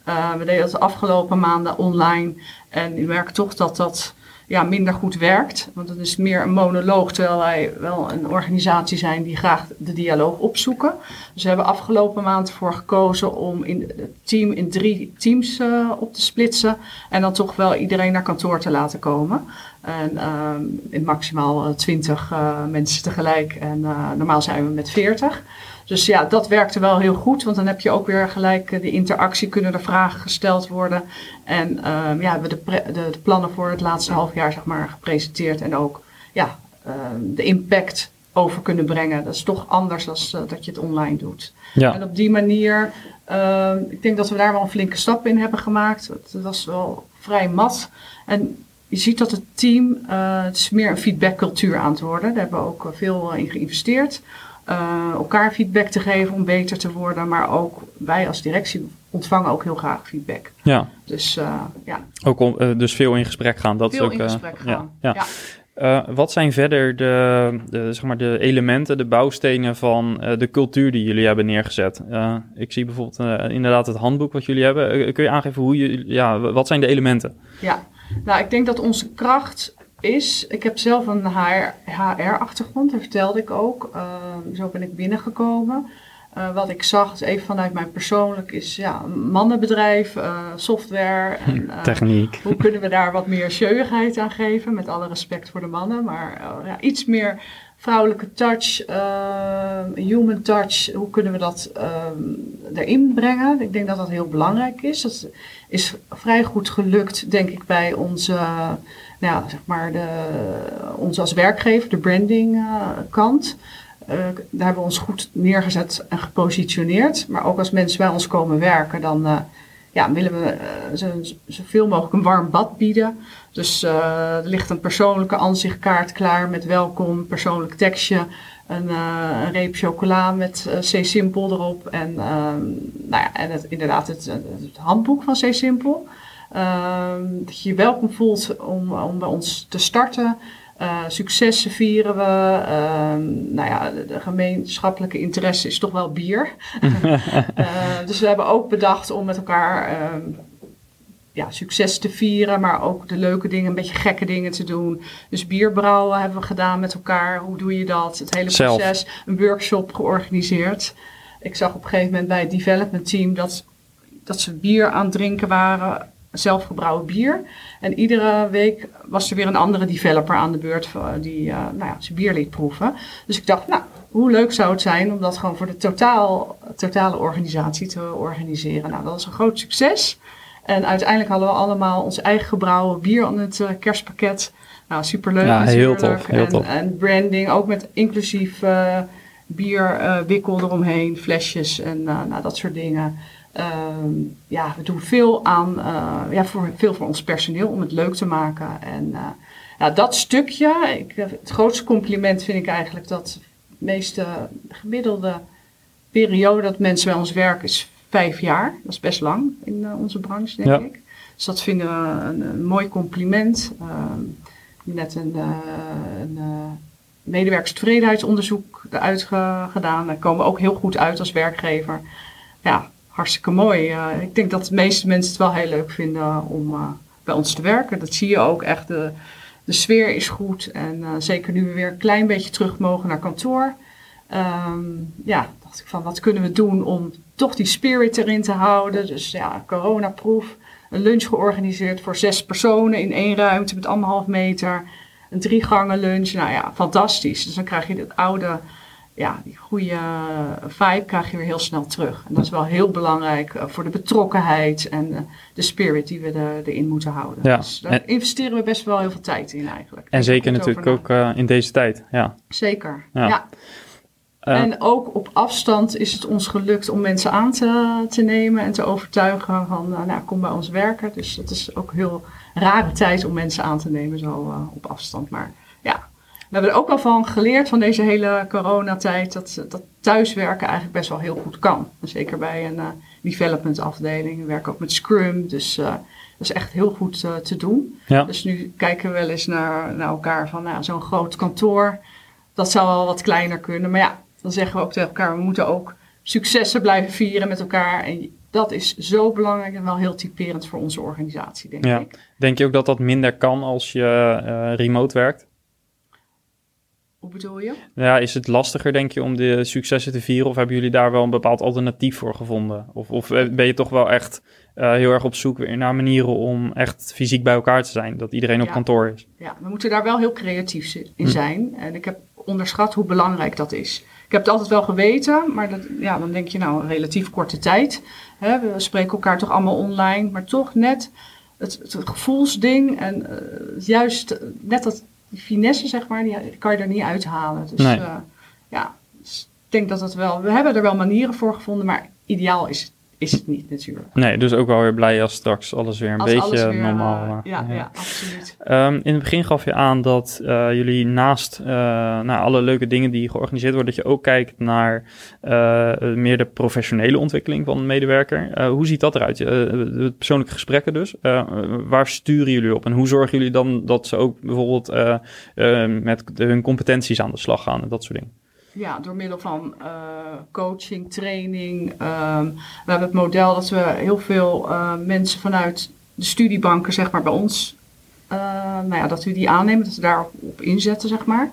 [SPEAKER 3] Uh, we deden dat de afgelopen maanden online en u merkt toch dat dat ja, minder goed werkt. Want het is meer een monoloog, terwijl wij wel een organisatie zijn die graag de dialoog opzoeken. Dus we hebben afgelopen maand voor gekozen om in het team in drie teams uh, op te splitsen. En dan toch wel iedereen naar kantoor te laten komen. En uh, in maximaal twintig uh, mensen tegelijk. En normaal zijn we met veertig. Dus ja, dat werkte wel heel goed, want dan heb je ook weer gelijk de interactie, kunnen er vragen gesteld worden. En um, ja, hebben we de, de, de, plannen voor het laatste half jaar zeg maar, gepresenteerd en ook ja, um, de impact over kunnen brengen. Dat is toch anders dan uh, dat je het online doet. Ja. En op die manier, uh, ik denk dat we daar wel een flinke stap in hebben gemaakt. Het was wel vrij mat. En je ziet dat het team, uh, het is meer een feedbackcultuur aan het worden. Daar hebben we ook veel in geïnvesteerd uh, elkaar feedback te geven om beter te worden. Maar ook wij als directie ontvangen ook heel graag feedback.
[SPEAKER 1] Ja.
[SPEAKER 3] Dus uh, ja.
[SPEAKER 1] Ook om, uh, dus veel in gesprek gaan. Dat
[SPEAKER 3] veel
[SPEAKER 1] is ook,
[SPEAKER 3] in gesprek gaan. Ja. ja.
[SPEAKER 1] Wat zijn verder de, de, zeg maar de elementen, de bouwstenen van de cultuur die jullie hebben neergezet? Ik zie bijvoorbeeld inderdaad het handboek wat jullie hebben. kun je aangeven hoe je, ja, wat zijn de elementen?
[SPEAKER 3] Ja, nou ik denk dat onze kracht is, ik heb zelf een HR-achtergrond, dat vertelde ik ook. zo ben ik binnengekomen. Uh, wat ik zag, even vanuit mijn persoonlijk, is ja, mannenbedrijf, uh, software. En,
[SPEAKER 1] uh, Techniek.
[SPEAKER 3] Hoe kunnen we daar wat meer jeugdigheid aan geven, met alle respect voor de mannen. Maar ja, iets meer vrouwelijke touch, human touch, hoe kunnen we dat erin brengen? Ik denk dat dat heel belangrijk is. Dat is vrij goed gelukt, denk ik, bij onze, nou ja, zeg maar de, onze als werkgever, de branding kant. Uh, daar hebben we ons goed neergezet en gepositioneerd. Maar ook als mensen bij ons komen werken, dan uh, ja, willen we uh, zoveel mogelijk een warm bad bieden. Dus er ligt een persoonlijke aanzichtkaart klaar met welkom, persoonlijk tekstje, een, een reep chocola met C-Simpel erop en, ehm, nou ja, en het, inderdaad het, het handboek van C-Simpel. Ehm, dat je je welkom voelt om, om bij ons te starten. Uh, successen vieren we. Uh, nou ja, de, gemeenschappelijke interesse is toch wel bier. uh, dus we hebben ook bedacht om met elkaar ehm, ja, succes te vieren, maar ook de leuke dingen, een beetje gekke dingen te doen. Dus bierbrouwen hebben we gedaan met elkaar. Hoe doe je dat? Het hele proces. Een workshop georganiseerd. Ik zag op een gegeven moment bij het development team dat, dat ze bier aan het drinken waren zelfgebrouwen bier. En iedere week was er weer een andere developer aan de beurt die uh, nou ja, zijn bier liet proeven. Dus ik dacht, nou, hoe leuk zou het zijn om dat gewoon voor de totaal, totale organisatie te organiseren. Nou, dat was een groot succes. En uiteindelijk hadden we allemaal ons eigen gebrouwen bier aan het uh, kerstpakket. Nou, superleuk
[SPEAKER 1] ja, heel tof, heel
[SPEAKER 3] en,
[SPEAKER 1] tof.
[SPEAKER 3] en branding, ook met inclusief uh, bierwikkel eromheen, flesjes en nou, dat soort dingen. Ehm, ja, we doen veel aan, uh, ja, voor, veel voor ons personeel om het leuk te maken. En uh, ja, dat stukje, ik, het grootste compliment vind ik eigenlijk dat de meeste gemiddelde periode dat mensen bij ons werken is vijf jaar. Dat is best lang in uh, onze branche, denk ik. Dus dat vinden we een, een mooi compliment. Ehm, net een, een medewerkerstevredenheidsonderzoek eruit gedaan. Daar komen we ook heel goed uit als werkgever. Ja, hartstikke mooi. Uh, ik denk dat de meeste mensen het wel heel leuk vinden om uh, bij ons te werken. Dat zie je ook echt. De, de sfeer is goed. En uh, zeker nu we weer een klein beetje terug mogen naar kantoor. Um, ja, dacht ik van wat kunnen we doen om toch die spirit erin te houden. Dus ja, coronaproef. Een lunch georganiseerd voor zes personen in één ruimte met anderhalf meter. Een drie gangen lunch. Nou ja, fantastisch. Dus dan krijg je het oude ja, die goede vibe krijg je weer heel snel terug. En dat is wel heel belangrijk eh, voor de betrokkenheid en eh, de spirit die we er, erin moeten houden. Ja. Dus daar investeren we best wel heel veel tijd in eigenlijk.
[SPEAKER 1] En zeker natuurlijk ook uh, in deze tijd, ja.
[SPEAKER 3] Zeker, ja. ja. Uh, en ook op afstand is het ons gelukt om mensen aan te, te nemen en te overtuigen van, nou, kom bij ons werken. Dus dat is ook heel rare tijd om mensen aan te nemen zo op afstand. Maar hebben er ook wel van geleerd van deze hele coronatijd dat, dat thuiswerken eigenlijk best wel heel goed kan. Zeker bij een uh, development afdeling. We werken ook met Scrum, dus uh, dat is echt heel goed uh, te doen. Ja. Dus nu kijken we wel eens naar, naar elkaar van nou, zo'n groot kantoor. Dat zou wel wat kleiner kunnen. Maar ja, dan zeggen we ook tegen elkaar, we moeten ook successen blijven vieren met elkaar. En dat is zo belangrijk en wel heel typerend voor onze organisatie, denk ja. ik.
[SPEAKER 1] Denk je ook dat dat minder kan als je remote werkt?
[SPEAKER 3] Hoe bedoel je?
[SPEAKER 1] Ja, is het lastiger, denk je, om de successen te vieren? Of hebben jullie daar wel een bepaald alternatief voor gevonden? Of, of ben je toch wel echt uh, heel erg op zoek weer naar manieren om echt fysiek bij elkaar te zijn? Dat iedereen op kantoor is?
[SPEAKER 3] Ja, we moeten daar wel heel creatief in hm. zijn. En ik heb onderschat hoe belangrijk dat is. Ik heb het altijd wel geweten, maar dat, ja, dan denk je nou een relatief korte tijd. Hè, we spreken elkaar toch allemaal online, maar toch net het, het gevoelsding en uh, juist net dat die finesse, zeg maar, die kan je er niet uithalen. Dus nee. uh, ja, dus ik denk dat het wel. We hebben er wel manieren voor gevonden, maar ideaal is, is het niet natuurlijk.
[SPEAKER 1] Nee, dus ook wel weer blij als straks alles weer een
[SPEAKER 3] Als
[SPEAKER 1] beetje
[SPEAKER 3] weer,
[SPEAKER 1] normaal...
[SPEAKER 3] eh,
[SPEAKER 1] eh,
[SPEAKER 3] ja, ja. absoluut.
[SPEAKER 1] Ehm, in het begin gaf je aan dat eh, jullie naast uh, nou, alle leuke dingen die georganiseerd worden, dat je ook kijkt naar uh, meer de professionele ontwikkeling van een medewerker. Uh, hoe ziet dat eruit? de persoonlijke gesprekken dus. waar sturen jullie op en hoe zorgen jullie dan dat ze ook bijvoorbeeld met hun competenties aan de slag gaan en dat soort dingen?
[SPEAKER 3] Ja, door middel van uh, coaching, training. Um, we hebben het model dat we heel veel uh, mensen vanuit de studiebanken, zeg maar, bij ons, uh, nou ja, dat we die aannemen, dat we daarop inzetten, zeg maar.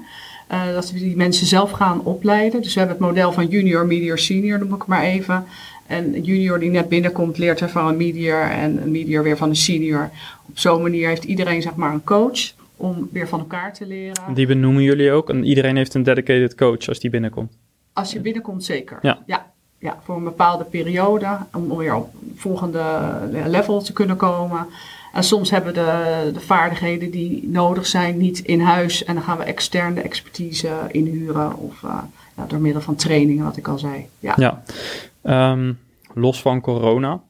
[SPEAKER 3] dat we die mensen zelf gaan opleiden. Dus we hebben het model van junior, medior, senior, noem ik maar even. En een junior die net binnenkomt, leert er van een medior en een medior weer van een senior. Op zo'n manier heeft iedereen, zeg maar, een coach om weer van elkaar te leren.
[SPEAKER 1] Die benoemen jullie ook? En iedereen heeft een dedicated coach als die binnenkomt?
[SPEAKER 3] Als je binnenkomt, zeker.
[SPEAKER 1] Ja.
[SPEAKER 3] ja. Ja, voor een bepaalde periode, om weer op het volgende level te kunnen komen. En soms hebben we de, de vaardigheden die nodig zijn niet in huis. En dan gaan we externe expertise inhuren of uh, ja, door middel van trainingen, wat ik al zei. Ja,
[SPEAKER 1] ja. Um, los van corona,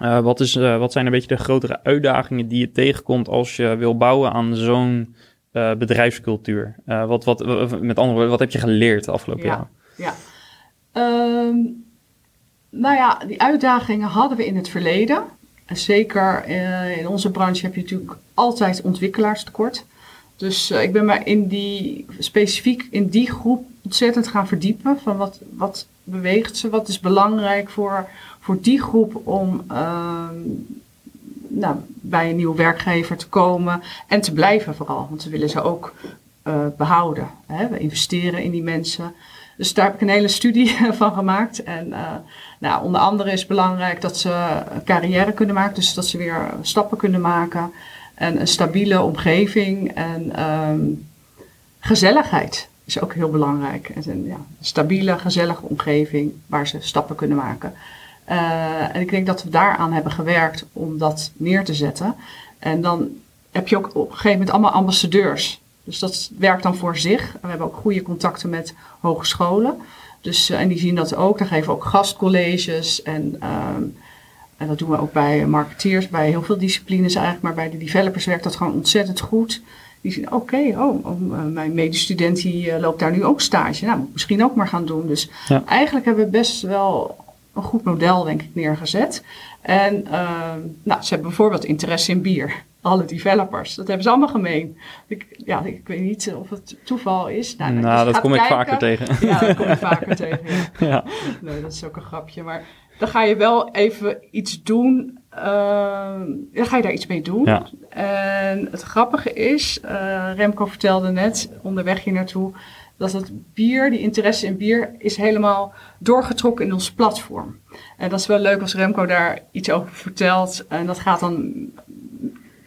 [SPEAKER 1] uh, wat, is, uh, wat zijn een beetje de grotere uitdagingen die je tegenkomt als je wil bouwen aan zo'n uh, bedrijfscultuur? wat, wat, met andere woorden, wat heb je geleerd de afgelopen
[SPEAKER 3] ja,
[SPEAKER 1] jaren?
[SPEAKER 3] Ja, um, nou ja, die uitdagingen hadden we in het verleden. En zeker in onze branche heb je natuurlijk altijd ontwikkelaarstekort. Dus ik ben me in die, specifiek in die groep ontzettend gaan verdiepen. Van wat, wat beweegt ze, wat is belangrijk voor voor die groep om uh, nou, bij een nieuwe werkgever te komen en te blijven vooral. Want we willen ze ook uh, behouden. Hè? We investeren in die mensen. Dus daar heb ik een hele studie van gemaakt. En uh, nou, onder andere is belangrijk dat ze een carrière kunnen maken. Dus dat ze weer stappen kunnen maken. En een stabiele omgeving en um, gezelligheid is ook heel belangrijk. En, ja, een stabiele, gezellige omgeving waar ze stappen kunnen maken. Uh, en ik denk dat we daaraan hebben gewerkt om dat neer te zetten. En dan heb je ook op een gegeven moment allemaal ambassadeurs. Dus dat werkt dan voor zich. We hebben ook goede contacten met hogescholen. Dus, uh, en die zien dat ook. Dan geven we ook gastcolleges. En, uh, en dat doen we ook bij marketeers, bij heel veel disciplines eigenlijk. Maar bij de developers werkt dat gewoon ontzettend goed. Die zien, oké, okay, oh, oh, mijn medestudent die loopt daar nu ook stage. Nou, moet ik misschien ook maar gaan doen. Dus ja. eigenlijk hebben we best wel een goed model, denk ik, neergezet. En uh, nou, ze hebben bijvoorbeeld interesse in bier. Alle developers. Dat hebben ze allemaal gemeen. Ik, ja, ik weet niet of het toeval is.
[SPEAKER 1] Nou, nou dat kom kijken. ik vaker tegen.
[SPEAKER 3] Ja, dat kom ik vaker tegen. Ja. ja. Nee, dat is ook een grapje. Maar dan ga je wel even iets doen. Uh, dan ga je daar iets mee doen.
[SPEAKER 1] Ja.
[SPEAKER 3] En het grappige is, uh, Remco vertelde net onderweg hier naartoe dat het bier, die interesse in bier, is helemaal doorgetrokken in ons platform. En dat is wel leuk als Remco daar iets over vertelt. En dat gaat dan.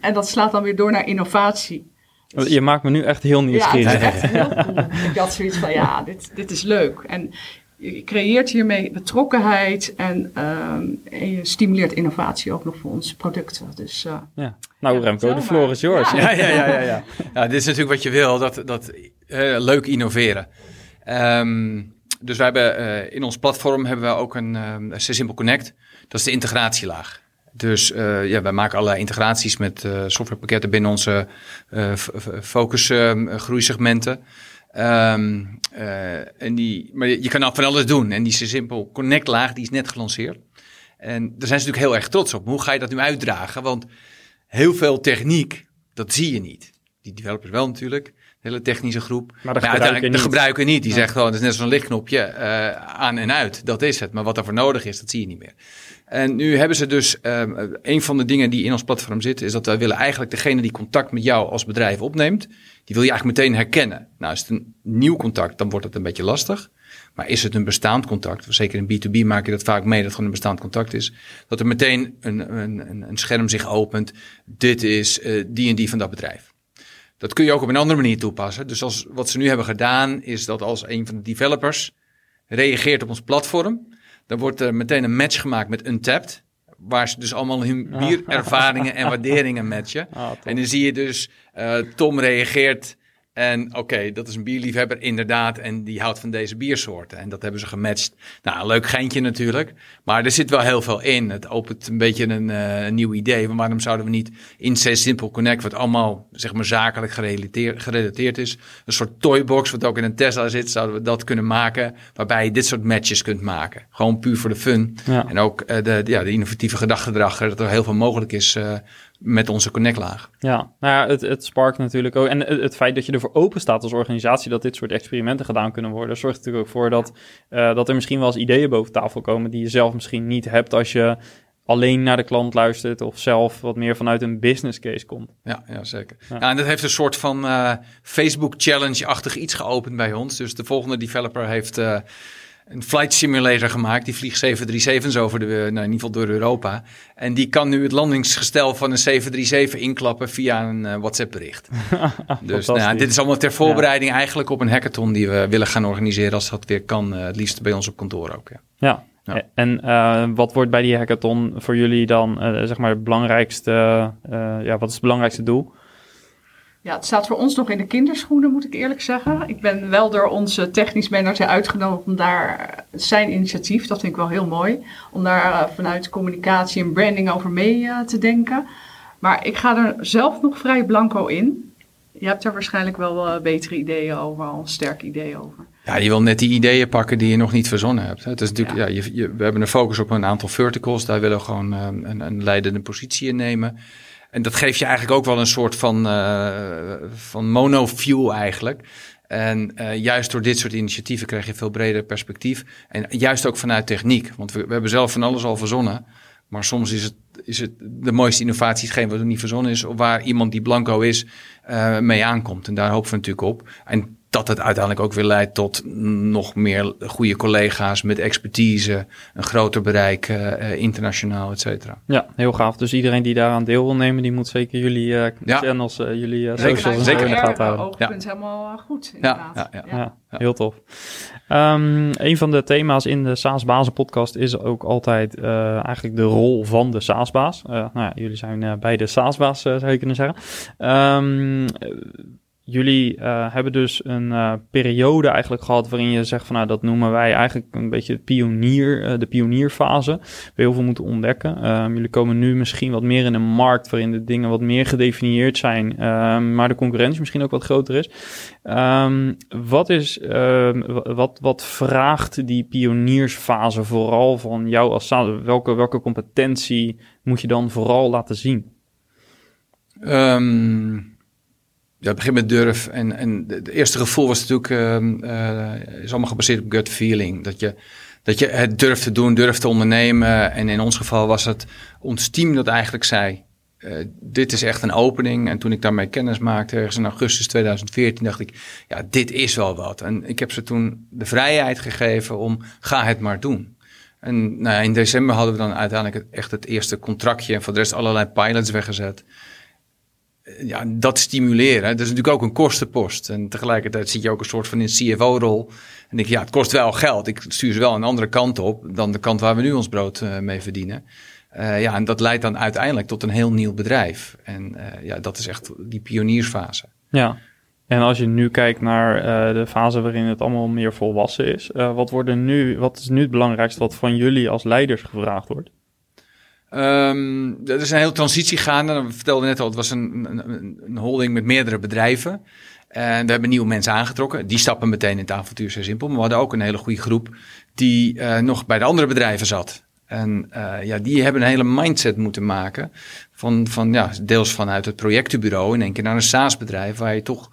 [SPEAKER 3] En dat slaat dan weer door naar innovatie.
[SPEAKER 1] Dus, je maakt me nu echt heel nieuwsgierig.
[SPEAKER 3] Ja, het is echt heel cool. Ik had zoiets van, ja, dit, dit is leuk. En je creëert hiermee betrokkenheid en, um, en je stimuleert innovatie ook nog voor onze producten. Dus, uh,
[SPEAKER 1] ja. Nou, ja, Remco, de floor is yours.
[SPEAKER 2] Ja. Ja, ja, ja, ja, ja. dit is natuurlijk wat je wil, dat, dat uh, leuk innoveren. Um, dus wij hebben uh, in ons platform hebben we ook een um, Simple Connect. Dat is de integratielaag. Dus uh, ja, wij maken allerlei integraties met uh, softwarepakketten binnen onze uh, focus groeisegmenten. Um, uh, en die, maar je kan ook van alles doen. En die simpel Connect laag, die is net gelanceerd. En daar zijn ze natuurlijk heel erg trots op. Hoe ga je dat nu uitdragen? Want heel veel techniek, dat zie je niet. Die developers wel natuurlijk, hele technische groep.
[SPEAKER 1] Maar de gebruiker
[SPEAKER 2] de gebruiker niet. Die ja. zegt gewoon, het is net zo'n lichtknopje uh, aan en uit. Dat is het. Maar wat daarvoor nodig is, dat zie je niet meer. En nu hebben ze dus, um, een van de dingen die in ons platform zitten, is dat wij willen eigenlijk degene die contact met jou als bedrijf opneemt, die wil je eigenlijk meteen herkennen. Nou, is het een nieuw contact, dan wordt het een beetje lastig. Maar is het een bestaand contact, zeker in B2B maak je dat vaak mee dat het gewoon een bestaand contact is, dat er meteen een, een, een scherm zich opent, dit is uh, die en die van dat bedrijf. Dat kun je ook op een andere manier toepassen. Dus als, wat ze nu hebben gedaan, is dat als een van de developers reageert op ons platform, dan wordt er meteen een match gemaakt met Untapped. Waar ze dus allemaal hun bierervaringen en waarderingen matchen.
[SPEAKER 1] Ah,
[SPEAKER 2] en dan zie je dus, uh, Tom reageert En oké, dat is een bierliefhebber inderdaad. En die houdt van deze biersoorten. En dat hebben ze gematcht. Nou, een leuk geintje natuurlijk. Maar er zit wel heel veel in. Het opent een beetje een, uh, nieuw idee. Waarom zouden we niet in C Simple Connect, wat allemaal zeg maar zakelijk gerelateerd, gerelateerd is. Een soort toybox, wat ook in een Tesla zit. Zouden we dat kunnen maken. Waarbij je dit soort matches kunt maken. Gewoon puur voor de fun. Ja. En ook uh, de, ja, de innovatieve erachter. Dat er heel veel mogelijk is uh, met onze connectlaag.
[SPEAKER 1] Ja, nou ja, het, het sparkt natuurlijk ook. En het, het, feit dat je ervoor open staat als organisatie dat dit soort experimenten gedaan kunnen worden, zorgt natuurlijk ook voor dat, uh, dat er misschien wel eens ideeën boven tafel komen die je zelf misschien niet hebt als je alleen naar de klant luistert of zelf wat meer vanuit een business case komt.
[SPEAKER 2] Ja, ja zeker. Ja. en dat heeft een soort van uh, Facebook challenge-achtig iets geopend bij ons. Dus de volgende developer heeft uh, een flight simulator gemaakt. Die vliegt 737's over de, nou, in ieder geval door Europa. En die kan nu het landingsgestel van een 737 inklappen via een uh, WhatsApp bericht. dus nou, dit is allemaal ter voorbereiding ja. eigenlijk op een hackathon die we willen gaan organiseren als dat weer kan. Uh, het liefst bij ons op kantoor ook. Ja.
[SPEAKER 1] ja. Ja. En uh, wat wordt bij die hackathon voor jullie dan zeg maar het belangrijkste, ja, wat is het belangrijkste doel?
[SPEAKER 3] Ja, het staat voor ons nog in de kinderschoenen, moet ik eerlijk zeggen. Ik ben wel door onze technisch manager uitgenodigd om daar zijn initiatief, dat vind ik wel heel mooi, om daar vanuit communicatie en branding over mee te denken. Maar ik ga er zelf nog vrij blanco in. Je hebt er waarschijnlijk wel betere ideeën over, al een sterk idee over.
[SPEAKER 2] Ja, je wil net die ideeën pakken die je nog niet verzonnen hebt. Het is natuurlijk, ja, ja je, je, we hebben een focus op een aantal verticals. Daar willen we gewoon een, een leidende positie in nemen. En dat geeft je eigenlijk ook wel een soort van, uh, van monofuel eigenlijk. En uh, juist door dit soort initiatieven krijg je veel breder perspectief. En juist ook vanuit techniek. Want we, we hebben zelf van alles al verzonnen. Maar soms is het, is het de mooiste innovatie hetgeen wat er niet verzonnen is. Of waar iemand die blanco is uh, mee aankomt. En daar hopen we natuurlijk op. En dat het uiteindelijk ook weer leidt tot nog meer goede collega's met expertise, een groter bereik uh, internationaal, et cetera.
[SPEAKER 1] Ja, heel gaaf. Dus iedereen die daaraan deel wil nemen, die moet zeker jullie uh, ja. channels, uh, jullie
[SPEAKER 3] socials zeker. in de gaten houden. Ja. helemaal goed,
[SPEAKER 1] Ja, ja, ja, ja. heel tof. Um, een van de thema's in de SaaS Bazen podcast is ook altijd eigenlijk de rol van de SaaS baas. nou ja, jullie zijn beide SaaS baas, zou je kunnen zeggen. Um, jullie uh, hebben dus een uh, periode eigenlijk gehad waarin je zegt van nou dat noemen wij eigenlijk een beetje het pionier, uh, de pionierfase. We heel veel moeten ontdekken. Um, jullie komen nu misschien wat meer in een markt waarin de dingen wat meer gedefinieerd zijn, um, maar de concurrentie misschien ook wat groter is. Um, wat is, wat, wat vraagt die pioniersfase vooral van jou als welke, welke competentie moet je dan vooral laten zien?
[SPEAKER 2] Ja, begint met durf. En, en het eerste gevoel was natuurlijk, uh, is allemaal gebaseerd op gut feeling. Dat je, dat je het durft te doen, durft te ondernemen. En in ons geval was het ons team dat eigenlijk zei, uh, dit is echt een opening. En toen ik daarmee kennis maakte, ergens in augustus 2014, dacht ik, ja, dit is wel wat. En ik heb ze toen de vrijheid gegeven om, ga het maar doen. En nou in december hadden we dan uiteindelijk echt het eerste contractje. En voor de rest allerlei pilots weggezet ja, dat stimuleren, dat is natuurlijk ook een kostenpost. En tegelijkertijd zit je ook een soort van in CFO-rol. En denk je, ja, het kost wel geld. Ik stuur ze wel een andere kant op dan de kant waar we nu ons brood uh, mee verdienen. Uh, ja, en dat leidt dan uiteindelijk tot een heel nieuw bedrijf. En uh, ja, dat is echt die pioniersfase.
[SPEAKER 1] Ja, en als je nu kijkt naar de fase waarin het allemaal meer volwassen is, wat, worden nu, wat is nu het belangrijkste wat van jullie als leiders gevraagd wordt?
[SPEAKER 2] Um, er is een hele transitie gaande. We vertelden net al, het was een, een, holding met meerdere bedrijven. En we hebben nieuwe mensen aangetrokken. Die stappen meteen in het avontuur zo simpel. Maar we hadden ook een hele goede groep die uh, nog bij de andere bedrijven zat. En uh, ja, die hebben een hele mindset moeten maken. Van, van ja, deels vanuit het projectenbureau in één keer naar een SaaS-bedrijf waar je toch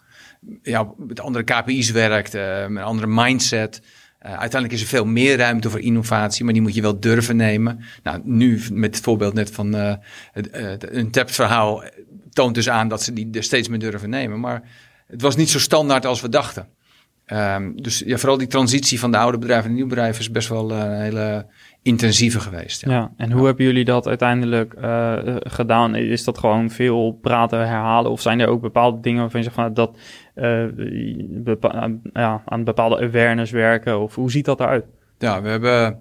[SPEAKER 2] ja, met andere KPI's werkt, met een andere mindset. Uh, uiteindelijk is er veel meer ruimte voor innovatie, maar die moet je wel durven nemen. Nou, nu met het voorbeeld net van uh, het, uh, een TAP-verhaal toont dus aan dat ze die er steeds meer durven nemen. Maar het was niet zo standaard als we dachten. Um, dus ja, vooral die transitie van de oude bedrijven naar nieuw bedrijf is best wel een hele intensieve geweest.
[SPEAKER 1] Ja, ja en hoe ja. hebben jullie dat uiteindelijk uh, gedaan? Is dat gewoon veel praten, herhalen? Of zijn er ook bepaalde dingen waarvan je zegt van dat uh, bepa ja, aan bepaalde awareness werken? Of hoe ziet dat eruit?
[SPEAKER 2] Ja, we hebben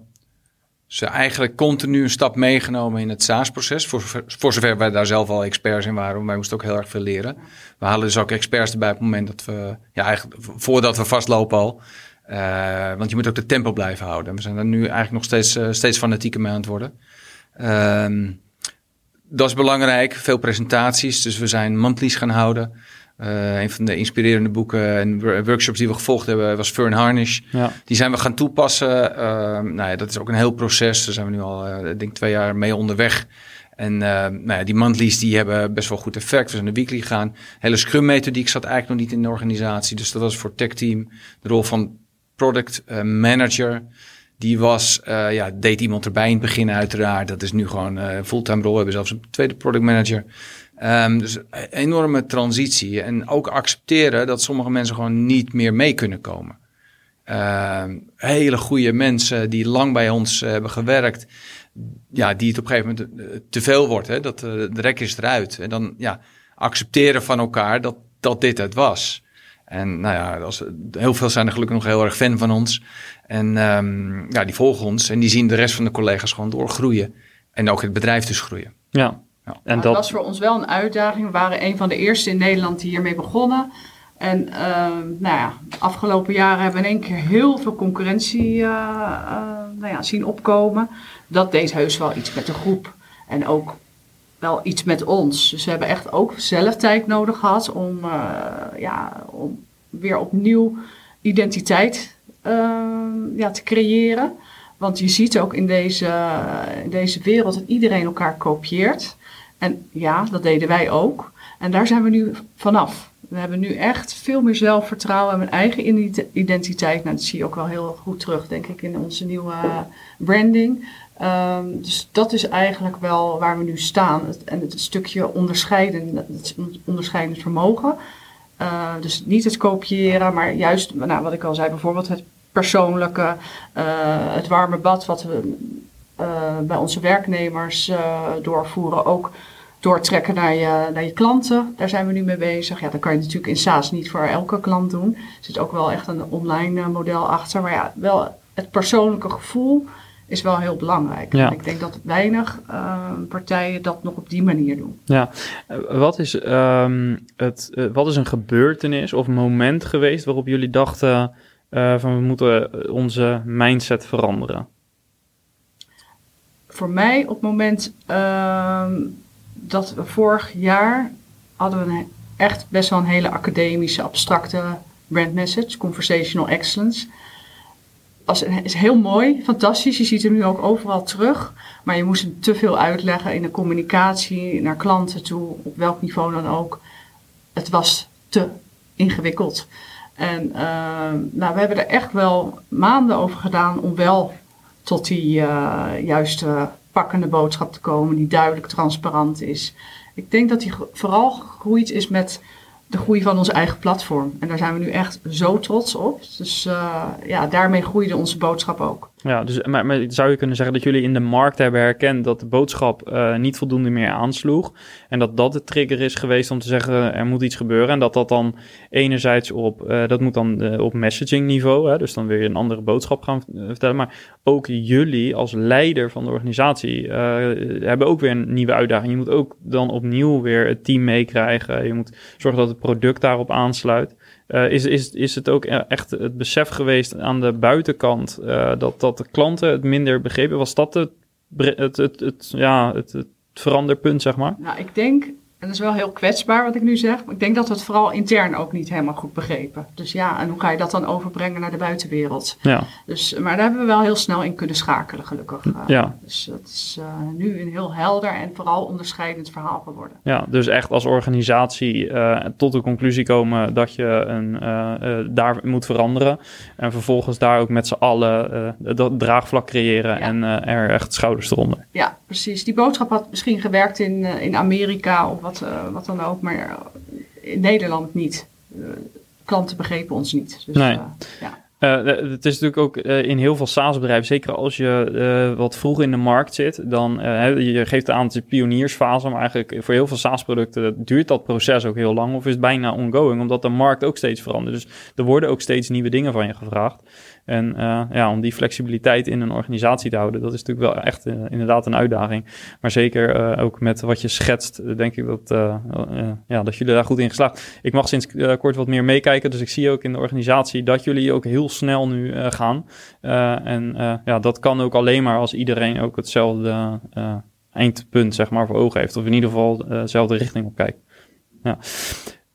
[SPEAKER 2] ze eigenlijk continu een stap meegenomen in het SaaS-proces. Voor, voor zover wij daar zelf al experts in waren. Wij moesten ook heel erg veel leren. We halen dus ook experts erbij op het moment dat we, ja, eigenlijk voordat we vastlopen al. Uh, want je moet ook de tempo blijven houden. We zijn er nu eigenlijk nog steeds, uh, steeds fanatieker mee aan het worden. Uh, dat is belangrijk. Veel presentaties. Dus we zijn monthlies gaan houden. Uh, een van de inspirerende boeken en workshops die we gevolgd hebben was Fern Harnish. Ja. Die zijn we gaan toepassen. Uh, nou ja, dat is ook een heel proces. Daar zijn we nu al, uh, ik denk, twee jaar mee onderweg. En nou ja, die monthlies die hebben best wel goed effect. We zijn de weekly gegaan. Hele Scrum methodiek zat eigenlijk nog niet in de organisatie. Dus dat was voor tech team de rol van product manager. Die was, ja, deed iemand erbij in het begin uiteraard. Dat is nu gewoon een fulltime rol. We hebben zelfs een tweede product manager. Um, dus enorme transitie. En ook accepteren dat sommige mensen gewoon niet meer mee kunnen komen. Um, hele goede mensen die lang bij ons hebben gewerkt. Ja, die het op een gegeven moment eh, te veel wordt. Hè? Dat, uh, de rek is eruit. En dan ja, accepteren van elkaar dat, dat dit het was. En nou ja, als, heel veel zijn er gelukkig nog heel erg fan van ons. En um, ja, die volgen ons en die zien de rest van de collega's gewoon doorgroeien. En ook het bedrijf dus groeien.
[SPEAKER 1] Ja,
[SPEAKER 3] ja. En dat... was voor ons wel een uitdaging. We waren een van de eerste in Nederland die hiermee begonnen. En uh, nou ja, de afgelopen jaren hebben we in één keer heel veel concurrentie uh, uh, nou ja, zien opkomen. Dat deed heus wel iets met de groep. En ook wel iets met ons. Dus we hebben echt ook zelf tijd nodig gehad om, ja, om weer opnieuw identiteit ja, te creëren. Want je ziet ook in deze, in deze wereld dat iedereen elkaar kopieert. En ja, dat deden wij ook. En daar zijn we nu vanaf. We hebben nu echt veel meer zelfvertrouwen en een eigen identiteit. Nou, dat zie je ook wel heel goed terug, denk ik, in onze nieuwe branding. Um, dus dat is eigenlijk wel waar we nu staan. en het stukje onderscheiden, onderscheidend vermogen. Uh, dus niet het kopiëren, maar juist, nou, wat ik al zei, bijvoorbeeld het persoonlijke, uh, het warme bad wat we uh, bij onze werknemers doorvoeren. Ook doortrekken naar je, naar je klanten. Daar zijn we nu mee bezig. Ja, dat kan je natuurlijk in SaaS niet voor elke klant doen. Er zit ook wel echt een online eh, model achter. Maar ja, wel het persoonlijke gevoel is wel heel belangrijk. Ja. Ik denk dat weinig uh, partijen dat nog op die manier doen.
[SPEAKER 1] Ja, eh, wat is, um, het, uh, wat is een gebeurtenis of moment geweest waarop jullie dachten uh, van we moeten onze mindset veranderen?
[SPEAKER 3] Voor mij op het moment ehm, dat we vorig jaar hadden we een, echt best wel een hele academische, abstracte brand message, conversational excellence. Is heel mooi, fantastisch. Je ziet hem nu ook overal terug. Maar je moest hem te veel uitleggen in de communicatie naar klanten toe, op welk niveau dan ook. Het was te ingewikkeld. En uh, nou, we hebben er echt wel maanden over gedaan om wel tot die uh, juiste pakkende boodschap te komen die duidelijk transparant is. Ik denk dat die vooral gegroeid is met de groei van ons eigen platform. En daar zijn we nu echt zo trots op. Dus uh, ja, daarmee groeide onze boodschap ook.
[SPEAKER 1] Ja, dus, maar, maar, zou je kunnen zeggen dat jullie in de markt hebben herkend dat de boodschap uh, niet voldoende meer aansloeg? En dat dat de trigger is geweest om te zeggen er moet iets gebeuren. En dat dat dan enerzijds op, uh, dat moet dan op messaging niveau, hè, dus dan weer een andere boodschap gaan vertellen. Maar ook jullie als leider van de organisatie hebben ook weer een nieuwe uitdaging. Je moet ook dan opnieuw weer het team meekrijgen. Je moet zorgen dat het product daarop aansluit. Uh, is, is, is het ook e-, echt het besef geweest aan de buitenkant uh, dat, dat de klanten het minder begrepen? Was dat het, het, het, het, ja, het, het veranderpunt, zeg maar?
[SPEAKER 3] Nou, ik denk en dat is wel heel kwetsbaar wat ik nu zeg. Maar ik denk dat we het vooral intern ook niet helemaal goed begrepen. Dus ja, en hoe ga je dat dan overbrengen naar de buitenwereld? Ja. Dus, maar daar hebben we wel heel snel in kunnen schakelen, gelukkig. Ja. Dus dat is uh, nu een heel helder en vooral onderscheidend verhaal geworden.
[SPEAKER 1] Ja, dus echt als organisatie uh, tot de conclusie komen dat je een, daar moet veranderen. En vervolgens daar ook met z'n allen dat draagvlak creëren ja. en er echt schouders eronder.
[SPEAKER 3] Ja, precies. Die boodschap had misschien gewerkt in, in Amerika of wat, uh, wat dan ook, maar in Nederland niet. Uh, klanten begrepen ons niet. Dus, nee. ja.
[SPEAKER 1] Uh, het is natuurlijk ook uh, in heel veel SaaS-bedrijven, zeker als je uh, wat vroeg in de markt zit, dan je geeft aan het pioniersfase, maar eigenlijk voor heel veel SaaS-producten duurt dat proces ook heel lang of is het bijna ongoing, omdat de markt ook steeds verandert. Dus er worden ook steeds nieuwe dingen van je gevraagd. En ja, om die flexibiliteit in een organisatie te houden, dat is natuurlijk wel echt inderdaad een uitdaging. Maar zeker ook met wat je schetst, denk ik dat, ja, dat jullie daar goed in geslaagd. Ik mag sinds kort wat meer meekijken, dus ik zie ook in de organisatie dat jullie ook heel snel nu gaan. en ja, dat kan ook alleen maar als iedereen ook hetzelfde eindpunt, zeg maar, voor ogen heeft. Of in ieder geval dezelfde richting op kijkt. Ja.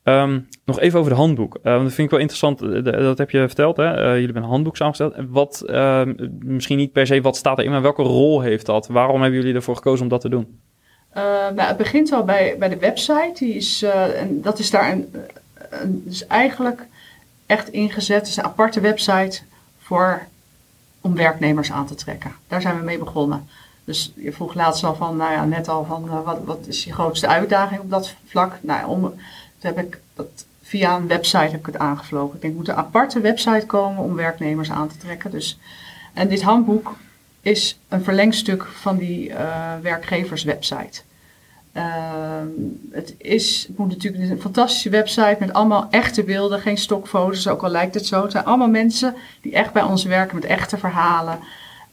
[SPEAKER 1] Ehm, nog even over de handboek. Uh, dat vind ik wel interessant. Eh, dat heb je verteld. Hè? jullie hebben een handboek samengesteld. Wat, ehm, misschien niet per se wat staat erin, maar welke rol heeft dat? Waarom hebben jullie ervoor gekozen om dat te doen?
[SPEAKER 3] nou, het begint al bij, bij de website. Die is, en dat is daar een, een, dus eigenlijk echt ingezet. Het is een aparte website voor, om werknemers aan te trekken. Daar zijn we mee begonnen. Dus je vroeg laatst al van, nou ja, net al van, wat, wat is je grootste uitdaging op dat vlak? Nou ja, om, heb ik dat via een website heb ik het aangevlogen. Ik denk, moet een aparte website komen om werknemers aan te trekken. Dus, en dit handboek is een verlengstuk van die uh, werkgeverswebsite. Uh, het, is, moet natuurlijk een fantastische website met allemaal echte beelden, geen stokfoto's, ook al lijkt het zo. Het zijn allemaal mensen die echt bij ons werken met echte verhalen.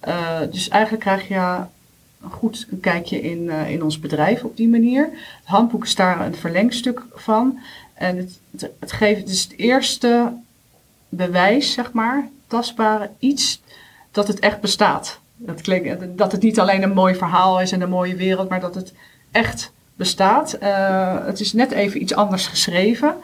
[SPEAKER 3] Uh, dus eigenlijk krijg je goed een kijkje in, uh, in ons bedrijf op die manier. Het handboek is daar een verlengstuk van. En het, het, het geeft dus het eerste bewijs, zeg maar, tastbare iets dat het echt bestaat. Dat, klinkt, dat het niet alleen een mooi verhaal is en een mooie wereld, maar dat het echt bestaat. Uh, het is net even iets anders geschreven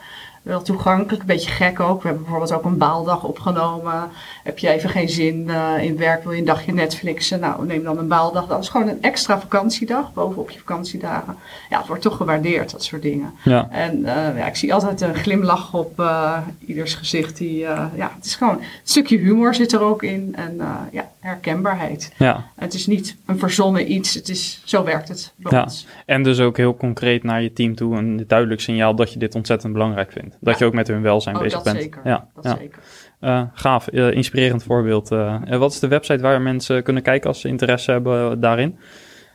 [SPEAKER 3] wel toegankelijk, een beetje gek ook. We hebben bijvoorbeeld ook een baaldag opgenomen. Heb je even geen zin uh, in werk, wil je een dagje Netflixen? Nou, neem dan een baaldag. Dat is gewoon een extra vakantiedag, bovenop je vakantiedagen. Ja, het wordt toch gewaardeerd, dat soort dingen. Ja. En uh, ja, ik zie altijd een glimlach op uh, ieders gezicht. Die, ja, het is gewoon een stukje humor zit er ook in. En ja, herkenbaarheid. Ja. Het is niet een verzonnen iets, het is, zo werkt het bij ja. ons.
[SPEAKER 1] En dus ook heel concreet naar je team toe een duidelijk signaal dat je dit ontzettend belangrijk vindt. Dat je ook met hun welzijn oh, bezig
[SPEAKER 3] dat
[SPEAKER 1] bent.
[SPEAKER 3] Zeker. Ja, dat ja. zeker.
[SPEAKER 1] Uh, gaaf, uh, inspirerend voorbeeld. Uh, wat is de website waar mensen kunnen kijken als ze interesse hebben daarin?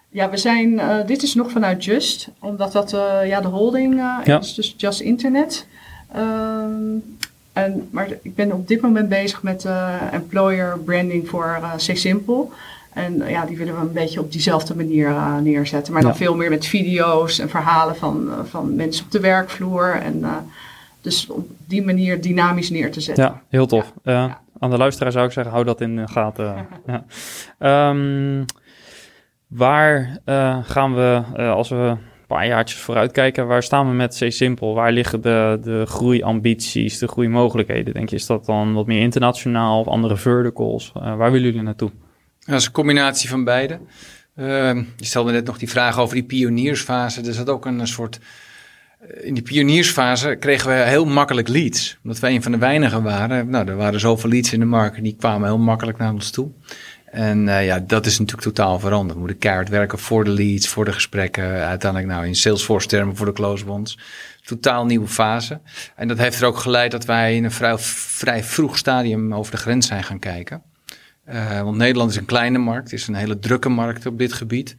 [SPEAKER 3] Ja, we zijn, dit is nog vanuit Just, omdat dat ja, de holding ja. is, dus Just Internet. Ehm, en, maar ik ben op dit moment bezig met employer branding voor C-Simple. En ja, die willen we een beetje op diezelfde manier neerzetten. Maar dan veel meer met video's en verhalen van, van mensen op de werkvloer. En dus op die manier dynamisch neer te zetten.
[SPEAKER 1] Ja, heel tof. Uh, Aan de luisteraar zou ik zeggen, hou dat in de gaten. ja. Um, waar uh, gaan we, uh, als we een paar jaartjes vooruit kijken, waar staan we met C-Simple? Waar liggen de, de groeiambities, de groeimogelijkheden? Denk je, is dat dan wat meer internationaal of andere verticals? waar willen jullie naartoe?
[SPEAKER 2] Dat is een combinatie van beide. Ehm, je stelde net nog die vraag over die pioniersfase. Er zat ook een soort eh, in die pioniersfase kregen we heel makkelijk leads. Omdat wij een van de weinigen waren. Nou, er waren zoveel leads in de markt. Die kwamen heel makkelijk naar ons toe. En uh, ja, dat is natuurlijk totaal veranderd. We moeten keihard werken voor de leads, voor de gesprekken. Uiteindelijk nou in Salesforce termen voor de close ones. Totaal nieuwe fase. En dat heeft er ook geleid dat wij in een vrij, vrij vroeg stadium over de grens zijn gaan kijken. Uh, want Nederland is een kleine markt, is een hele drukke markt op dit gebied.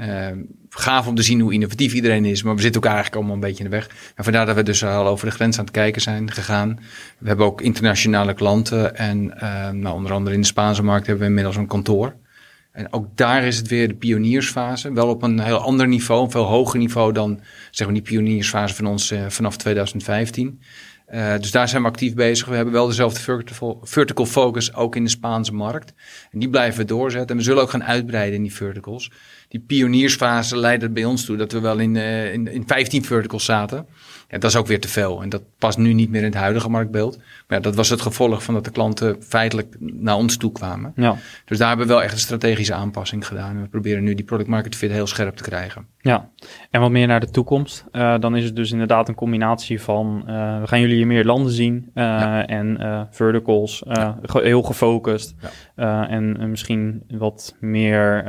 [SPEAKER 2] Uh, gaaf om te zien hoe innovatief iedereen is, maar we zitten ook eigenlijk allemaal een beetje in de weg. En vandaar dat we dus al over de grens aan het kijken zijn gegaan. We hebben ook internationale klanten en uh, nou, onder andere in de Spaanse markt hebben we inmiddels een kantoor. En ook daar is het weer de pioniersfase, wel op een heel ander niveau, een veel hoger niveau dan zeg maar, die pioniersfase van ons uh, vanaf 2015. Uh, dus daar zijn we actief bezig. We hebben wel dezelfde vertical, vertical focus ook in de Spaanse markt. En die blijven we doorzetten. En we zullen ook gaan uitbreiden in die verticals die pioniersfase leidde bij ons toe dat we wel in, uh, in, in 15 verticals zaten. Ja, dat is ook weer te veel. En dat past nu niet meer in het huidige marktbeeld. Ja, dat was het gevolg van dat de klanten feitelijk naar ons toe kwamen. Ja. Dus daar hebben we wel echt een strategische aanpassing gedaan. En we proberen nu die product market fit heel scherp te krijgen.
[SPEAKER 1] Ja, en wat meer naar de toekomst. Uh, dan is het dus inderdaad een combinatie van... Uh, we gaan jullie in meer landen zien. Uh, ja. En verticals, ja. heel gefocust. en misschien wat meer...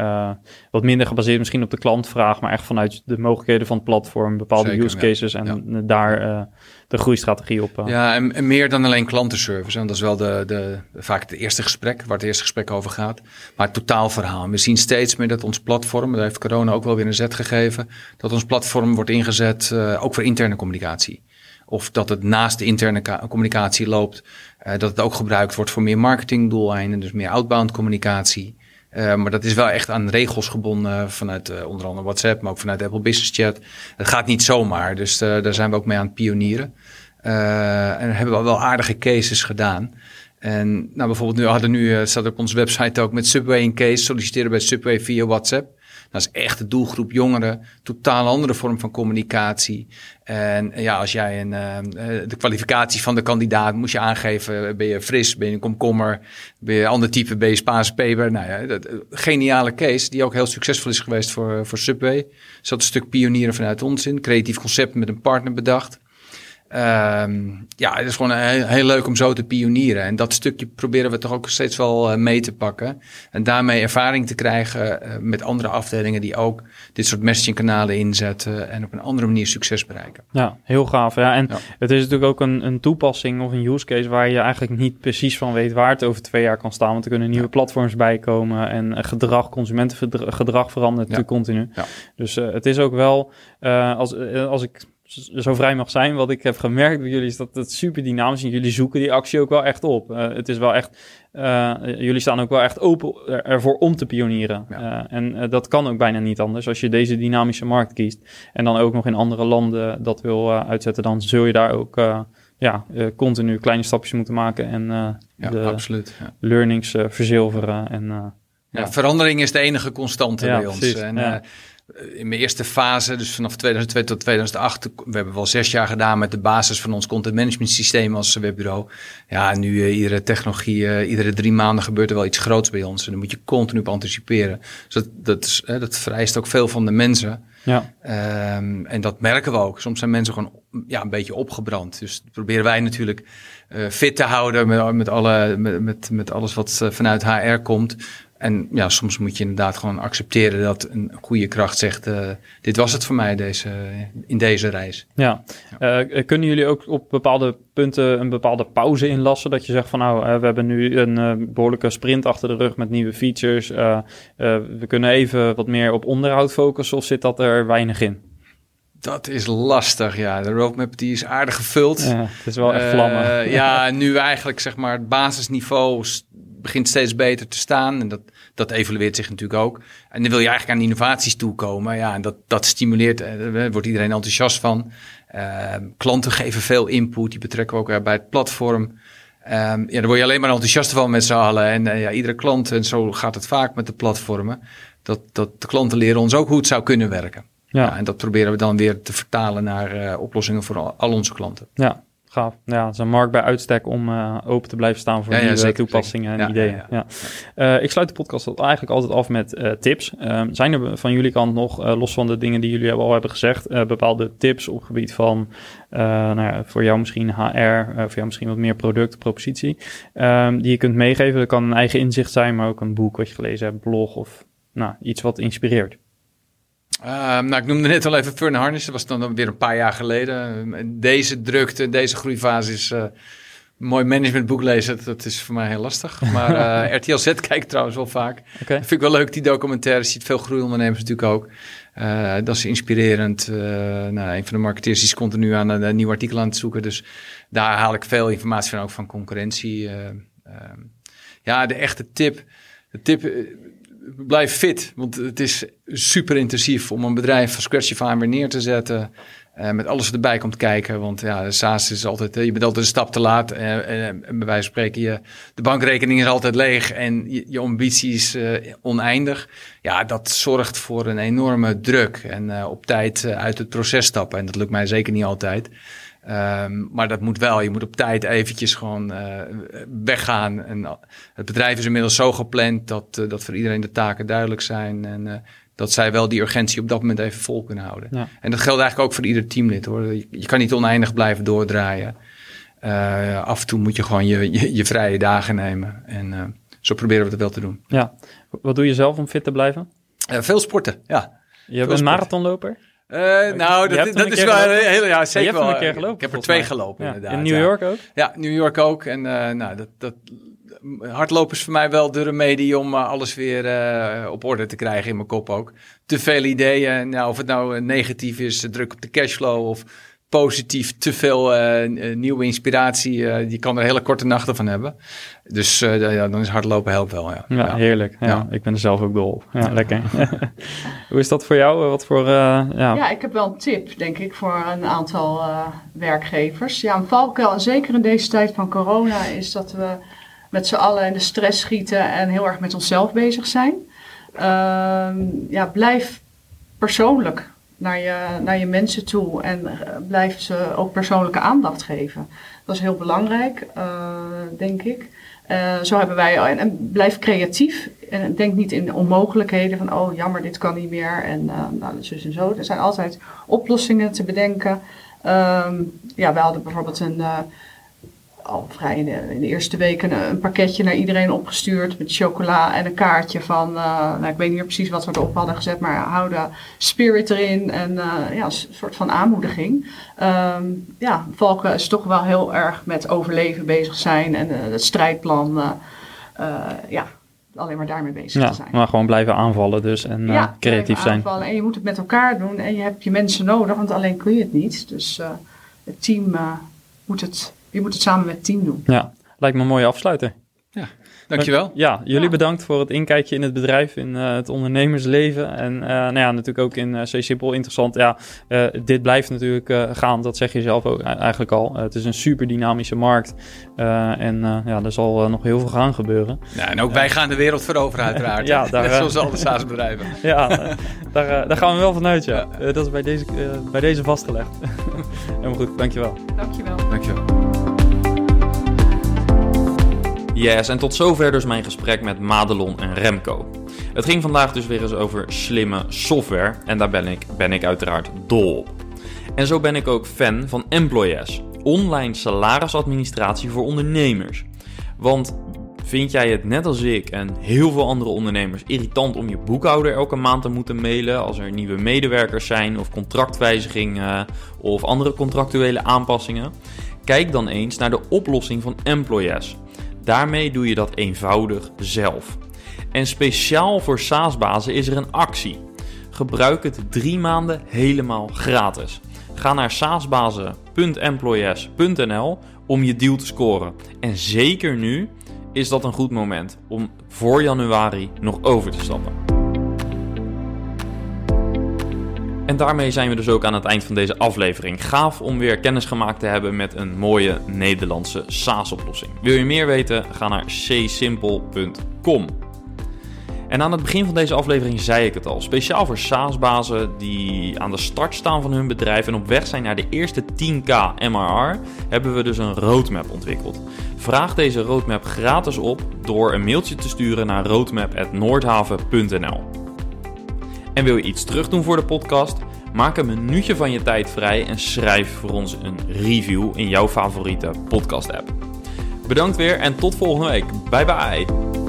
[SPEAKER 1] wat minder gebaseerd misschien op de klantvraag... maar echt vanuit de mogelijkheden van het platform... bepaalde Zeker, use cases en daar de groeistrategie op. Uh.
[SPEAKER 2] Ja, en, meer dan alleen klantenservice. En dat is wel de, de, vaak het eerste gesprek, waar het eerste gesprek over gaat. Maar het totaalverhaal. We zien steeds meer dat ons platform, daar heeft corona ook wel weer een zet gegeven, dat ons platform wordt ingezet uh, ook voor interne communicatie Of dat het naast de interne communicatie loopt. Uh, dat het ook gebruikt wordt voor meer marketingdoeleinden, dus meer outbound communicatie. Uh, maar dat is wel echt aan regels gebonden vanuit uh, onder andere WhatsApp, maar ook vanuit Apple Business Chat. Het gaat niet zomaar, dus daar zijn we ook mee aan het pionieren. en hebben we wel aardige cases gedaan. En nou, bijvoorbeeld nu hadden nu, staat op onze website ook met Subway een case, solliciteren bij Subway via WhatsApp. Dat is echt de doelgroep jongeren. Totaal andere vorm van communicatie. En ja, als jij een, uh, de kwalificatie van de kandidaat moest je aangeven. Ben je fris, ben je een komkommer, ben je ander type, ben je Spaanse peper. Nou ja, dat, geniale case die ook heel succesvol is geweest voor, voor Subway. Er zat een stuk pionieren vanuit ons in. Creatief concept met een partner bedacht. Um, ja, het is gewoon heel, heel, leuk om zo te pionieren. En dat stukje proberen we toch ook steeds wel uh, mee te pakken. En daarmee ervaring te krijgen uh, met andere afdelingen die ook dit soort messagingkanalen inzetten en op een andere manier succes bereiken.
[SPEAKER 1] Ja, heel gaaf. Ja, en ja. het is natuurlijk ook een, een, toepassing of een use case waar je eigenlijk niet precies van weet waar het over twee jaar kan staan. Want er kunnen nieuwe ja. platforms bijkomen en gedrag, consumentengedrag verandert natuurlijk continu. Dus uh, het is ook wel, als, als ik zo vrij mag zijn. Wat ik heb gemerkt bij jullie is dat het super dynamisch is. Jullie zoeken die actie ook wel echt op. Uh, het is wel echt, uh, jullie staan ook wel echt open ervoor om te pionieren. Ja. Uh, en dat kan ook bijna niet anders. Als je deze dynamische markt kiest en dan ook nog in andere landen dat wil uitzetten, dan zul je daar ook ja, continu kleine stapjes moeten maken en
[SPEAKER 2] ja,
[SPEAKER 1] de
[SPEAKER 2] absoluut, ja.
[SPEAKER 1] learnings verzilveren. En,
[SPEAKER 2] ja, verandering is de enige constante bij ons. En, in mijn eerste fase, dus vanaf 2002 tot 2008, we hebben wel zes jaar gedaan met de basis van ons content management systeem als webbureau. Ja, nu uh, iedere technologie, uh, iedere drie maanden gebeurt er wel iets groots bij ons. En dan moet je continu op anticiperen. Dus dat, dat, is, uh, dat vereist ook veel van de mensen.
[SPEAKER 1] Ja.
[SPEAKER 2] Um, en dat merken we ook. Soms zijn mensen gewoon ja, een beetje opgebrand. Dus dat proberen wij natuurlijk fit te houden met, met, alle, met, met alles wat vanuit HR komt. En ja, soms moet je inderdaad gewoon accepteren dat een goede kracht zegt: uh, dit was het voor mij deze, in deze reis.
[SPEAKER 1] Ja. ja. Uh, kunnen jullie ook op bepaalde punten een bepaalde pauze inlassen? Dat je zegt van nou, uh, we hebben nu een behoorlijke sprint achter de rug met nieuwe features. we kunnen even wat meer op onderhoud focussen of zit dat er weinig in?
[SPEAKER 2] Dat is lastig, ja. De roadmap die is aardig gevuld.
[SPEAKER 1] Ja, het is wel echt vlammen.
[SPEAKER 2] ja, nu eigenlijk zeg maar het basisniveau begint steeds beter te staan. En dat, dat evalueert zich natuurlijk ook. En dan wil je eigenlijk aan innovaties toekomen. Ja, en dat, dat stimuleert, eh, daar wordt iedereen enthousiast van. Uh, klanten geven veel input, die betrekken we ook bij het platform. Um, ja, daar word je alleen maar enthousiast van met z'n allen. En uh, ja, iedere klant, en zo gaat het vaak met de platformen, dat, dat de klanten leren ons ook hoe het zou kunnen werken. Ja. ja en dat proberen we dan weer te vertalen naar uh, oplossingen voor al, al onze klanten.
[SPEAKER 1] Ja, gaaf. Ja, het is een markt bij uitstek om uh, open te blijven staan voor ja, nieuwe toepassingen en ideeën. Ja, uh, ik sluit de podcast eigenlijk altijd af met uh, tips. Ehm, zijn er van jullie kant nog, los van de dingen die jullie al hebben gezegd, bepaalde tips op gebied van, nou ja, voor jou misschien HR, voor jou misschien wat meer product, propositie, ehm, die je kunt meegeven? Dat kan een eigen inzicht zijn, maar ook een boek wat je gelezen hebt, blog of nou, iets wat inspireert.
[SPEAKER 2] Uh, nou, ik noemde net al even Fern Harness. Dat was dan weer een paar jaar geleden. Deze drukte, deze groeifase is... Uh, mooi managementboek lezen, dat is voor mij heel lastig. Maar uh, RTL Z kijk ik trouwens wel vaak.
[SPEAKER 1] Okay.
[SPEAKER 2] vind ik wel leuk, die documentaire. Ziet veel groeiondernemers natuurlijk ook. Uh, dat is inspirerend. Uh, nou, een van de marketeers die is continu aan een, een, nieuw artikel aan het zoeken. Dus daar haal ik veel informatie van, ook van concurrentie. ja, de echte tip. De tip blijf fit, want het is super intensief om een bedrijf van scratch af aan weer neer te zetten. Uh, met alles wat erbij komt kijken. Want ja, SaaS is altijd, je bent altijd een stap te laat. Uh, en bij wijze van spreken, je, de bankrekening is altijd leeg en je, je ambitie is oneindig. Ja, dat zorgt voor een enorme druk en op tijd uit het proces stappen. En dat lukt mij zeker niet altijd. Um, maar dat moet wel. Je moet op tijd eventjes gewoon uh, weggaan. En het bedrijf is inmiddels zo gepland dat, uh, dat voor iedereen de taken duidelijk zijn. En uh, dat zij wel die urgentie op dat moment even vol kunnen houden.
[SPEAKER 1] Ja.
[SPEAKER 2] En dat geldt eigenlijk ook voor ieder teamlid hoor. Je, je kan niet oneindig blijven doordraaien. af en toe moet je gewoon je, je, je vrije dagen nemen. En zo proberen we het wel te doen.
[SPEAKER 1] Ja. Wat doe je zelf om fit te blijven?
[SPEAKER 2] veel sporten, ja.
[SPEAKER 1] Je bent een marathonloper?
[SPEAKER 2] Uh, nou, dat, dat is wel heel, ja, zeker wel.
[SPEAKER 1] gelopen,
[SPEAKER 2] ik heb er twee gelopen, ja. inderdaad.
[SPEAKER 1] In New York ook?
[SPEAKER 2] Ja, New York ook. En uh, nou, dat, dat, hardlopen is voor mij wel de remedie om uh, alles weer op orde te krijgen in mijn kop ook. Te veel ideeën. Nou, of het nou negatief is, druk op de cashflow of positief, te veel uh, nieuwe inspiratie. Uh, je kan er hele korte nachten van hebben. Dus ja, dan is hardlopen helpt wel. Ja,
[SPEAKER 1] ja, heerlijk. Ja, Ik ben er zelf ook dol op. Ja, lekker. Hoe is dat voor jou? Wat voor, ja.
[SPEAKER 3] ja, ik heb wel een tip, denk ik, voor een aantal werkgevers. Ja, een valkuil, zeker in deze tijd van corona, is dat we met z'n allen in de stress schieten en heel erg met onszelf bezig zijn. Ehm, ja, blijf persoonlijk naar je, naar je mensen toe en uh, blijf ze ook persoonlijke aandacht geven. Dat is heel belangrijk, uh, denk ik. Uh, zo hebben wij, en, blijf creatief en denk niet in onmogelijkheden van, oh jammer, dit kan niet meer en nou, zus en zo. Er zijn altijd oplossingen te bedenken. Um, ja, we hadden bijvoorbeeld een al vrij in de, in de eerste weken een, een, pakketje naar iedereen opgestuurd met chocola en een kaartje van, uh, nou, ik weet niet meer precies wat we erop hadden gezet, maar hou de spirit erin en uh, ja, een soort van aanmoediging. Um, ja, Valken is toch wel heel erg met overleven bezig zijn en uh, het strijdplan, ja, alleen maar daarmee bezig
[SPEAKER 1] ja,
[SPEAKER 3] te zijn.
[SPEAKER 1] Maar gewoon blijven aanvallen dus en ja, creatief zijn.
[SPEAKER 3] Aanvallen. En je moet het met elkaar doen en je hebt je mensen nodig, want alleen kun je het niet. Dus het team moet het je moet het samen met het team doen.
[SPEAKER 1] Ja, lijkt me een mooie afsluiter.
[SPEAKER 2] Ja, dankjewel.
[SPEAKER 1] Ja, jullie bedankt voor het inkijkje in het bedrijf, in uh, het ondernemersleven. En uh, nou ja, natuurlijk ook in uh, C-Simpel interessant. Ja, dit blijft natuurlijk gaan, dat zeg je zelf ook eigenlijk al. het is een super dynamische markt. en ja, er zal nog heel veel gaan gebeuren.
[SPEAKER 2] Ja, en ook wij gaan de wereld veroveren uiteraard. ja, daar, Net zoals alle SaaS-bedrijven.
[SPEAKER 1] ja, daar, daar gaan we wel vanuit, ja. dat is bij deze, bij deze vastgelegd. Helemaal goed, dankjewel.
[SPEAKER 3] Dankjewel.
[SPEAKER 2] Dankjewel.
[SPEAKER 1] Yes, en tot zover dus mijn gesprek met Madelon en Remco. Het ging vandaag dus weer eens over slimme software en daar ben ik, ben ik uiteraard dol op. En zo ben ik ook fan van Employes, online salarisadministratie voor ondernemers. Want vind jij het net als ik en heel veel andere ondernemers irritant om je boekhouder elke maand te moeten mailen als er nieuwe medewerkers zijn of contractwijzigingen of andere contractuele aanpassingen? Kijk dan eens naar de oplossing van Employes. Daarmee doe je dat eenvoudig zelf. En speciaal voor SaaS-bazen is er een actie. Gebruik het drie maanden helemaal gratis. Ga naar saasbazen.employees.nl om je deal te scoren. En zeker nu is dat een goed moment om voor januari nog over te stappen. En daarmee zijn we dus ook aan het eind van deze aflevering. Gaaf om weer kennis gemaakt te hebben met een mooie Nederlandse SaaS-oplossing. Wil je meer weten? Ga naar csimple.com. En aan het begin van deze aflevering zei ik het al. Speciaal voor SaaS-bazen die aan de start staan van hun bedrijf en op weg zijn naar de eerste 10k MRR, hebben we dus een roadmap ontwikkeld. Vraag deze roadmap gratis op door een mailtje te sturen naar roadmap.noordhaven.nl. En wil je iets terugdoen voor de podcast? Maak een minuutje van je tijd vrij en schrijf voor ons een review in jouw favoriete podcast app. Bedankt weer en tot volgende week. Bye bye.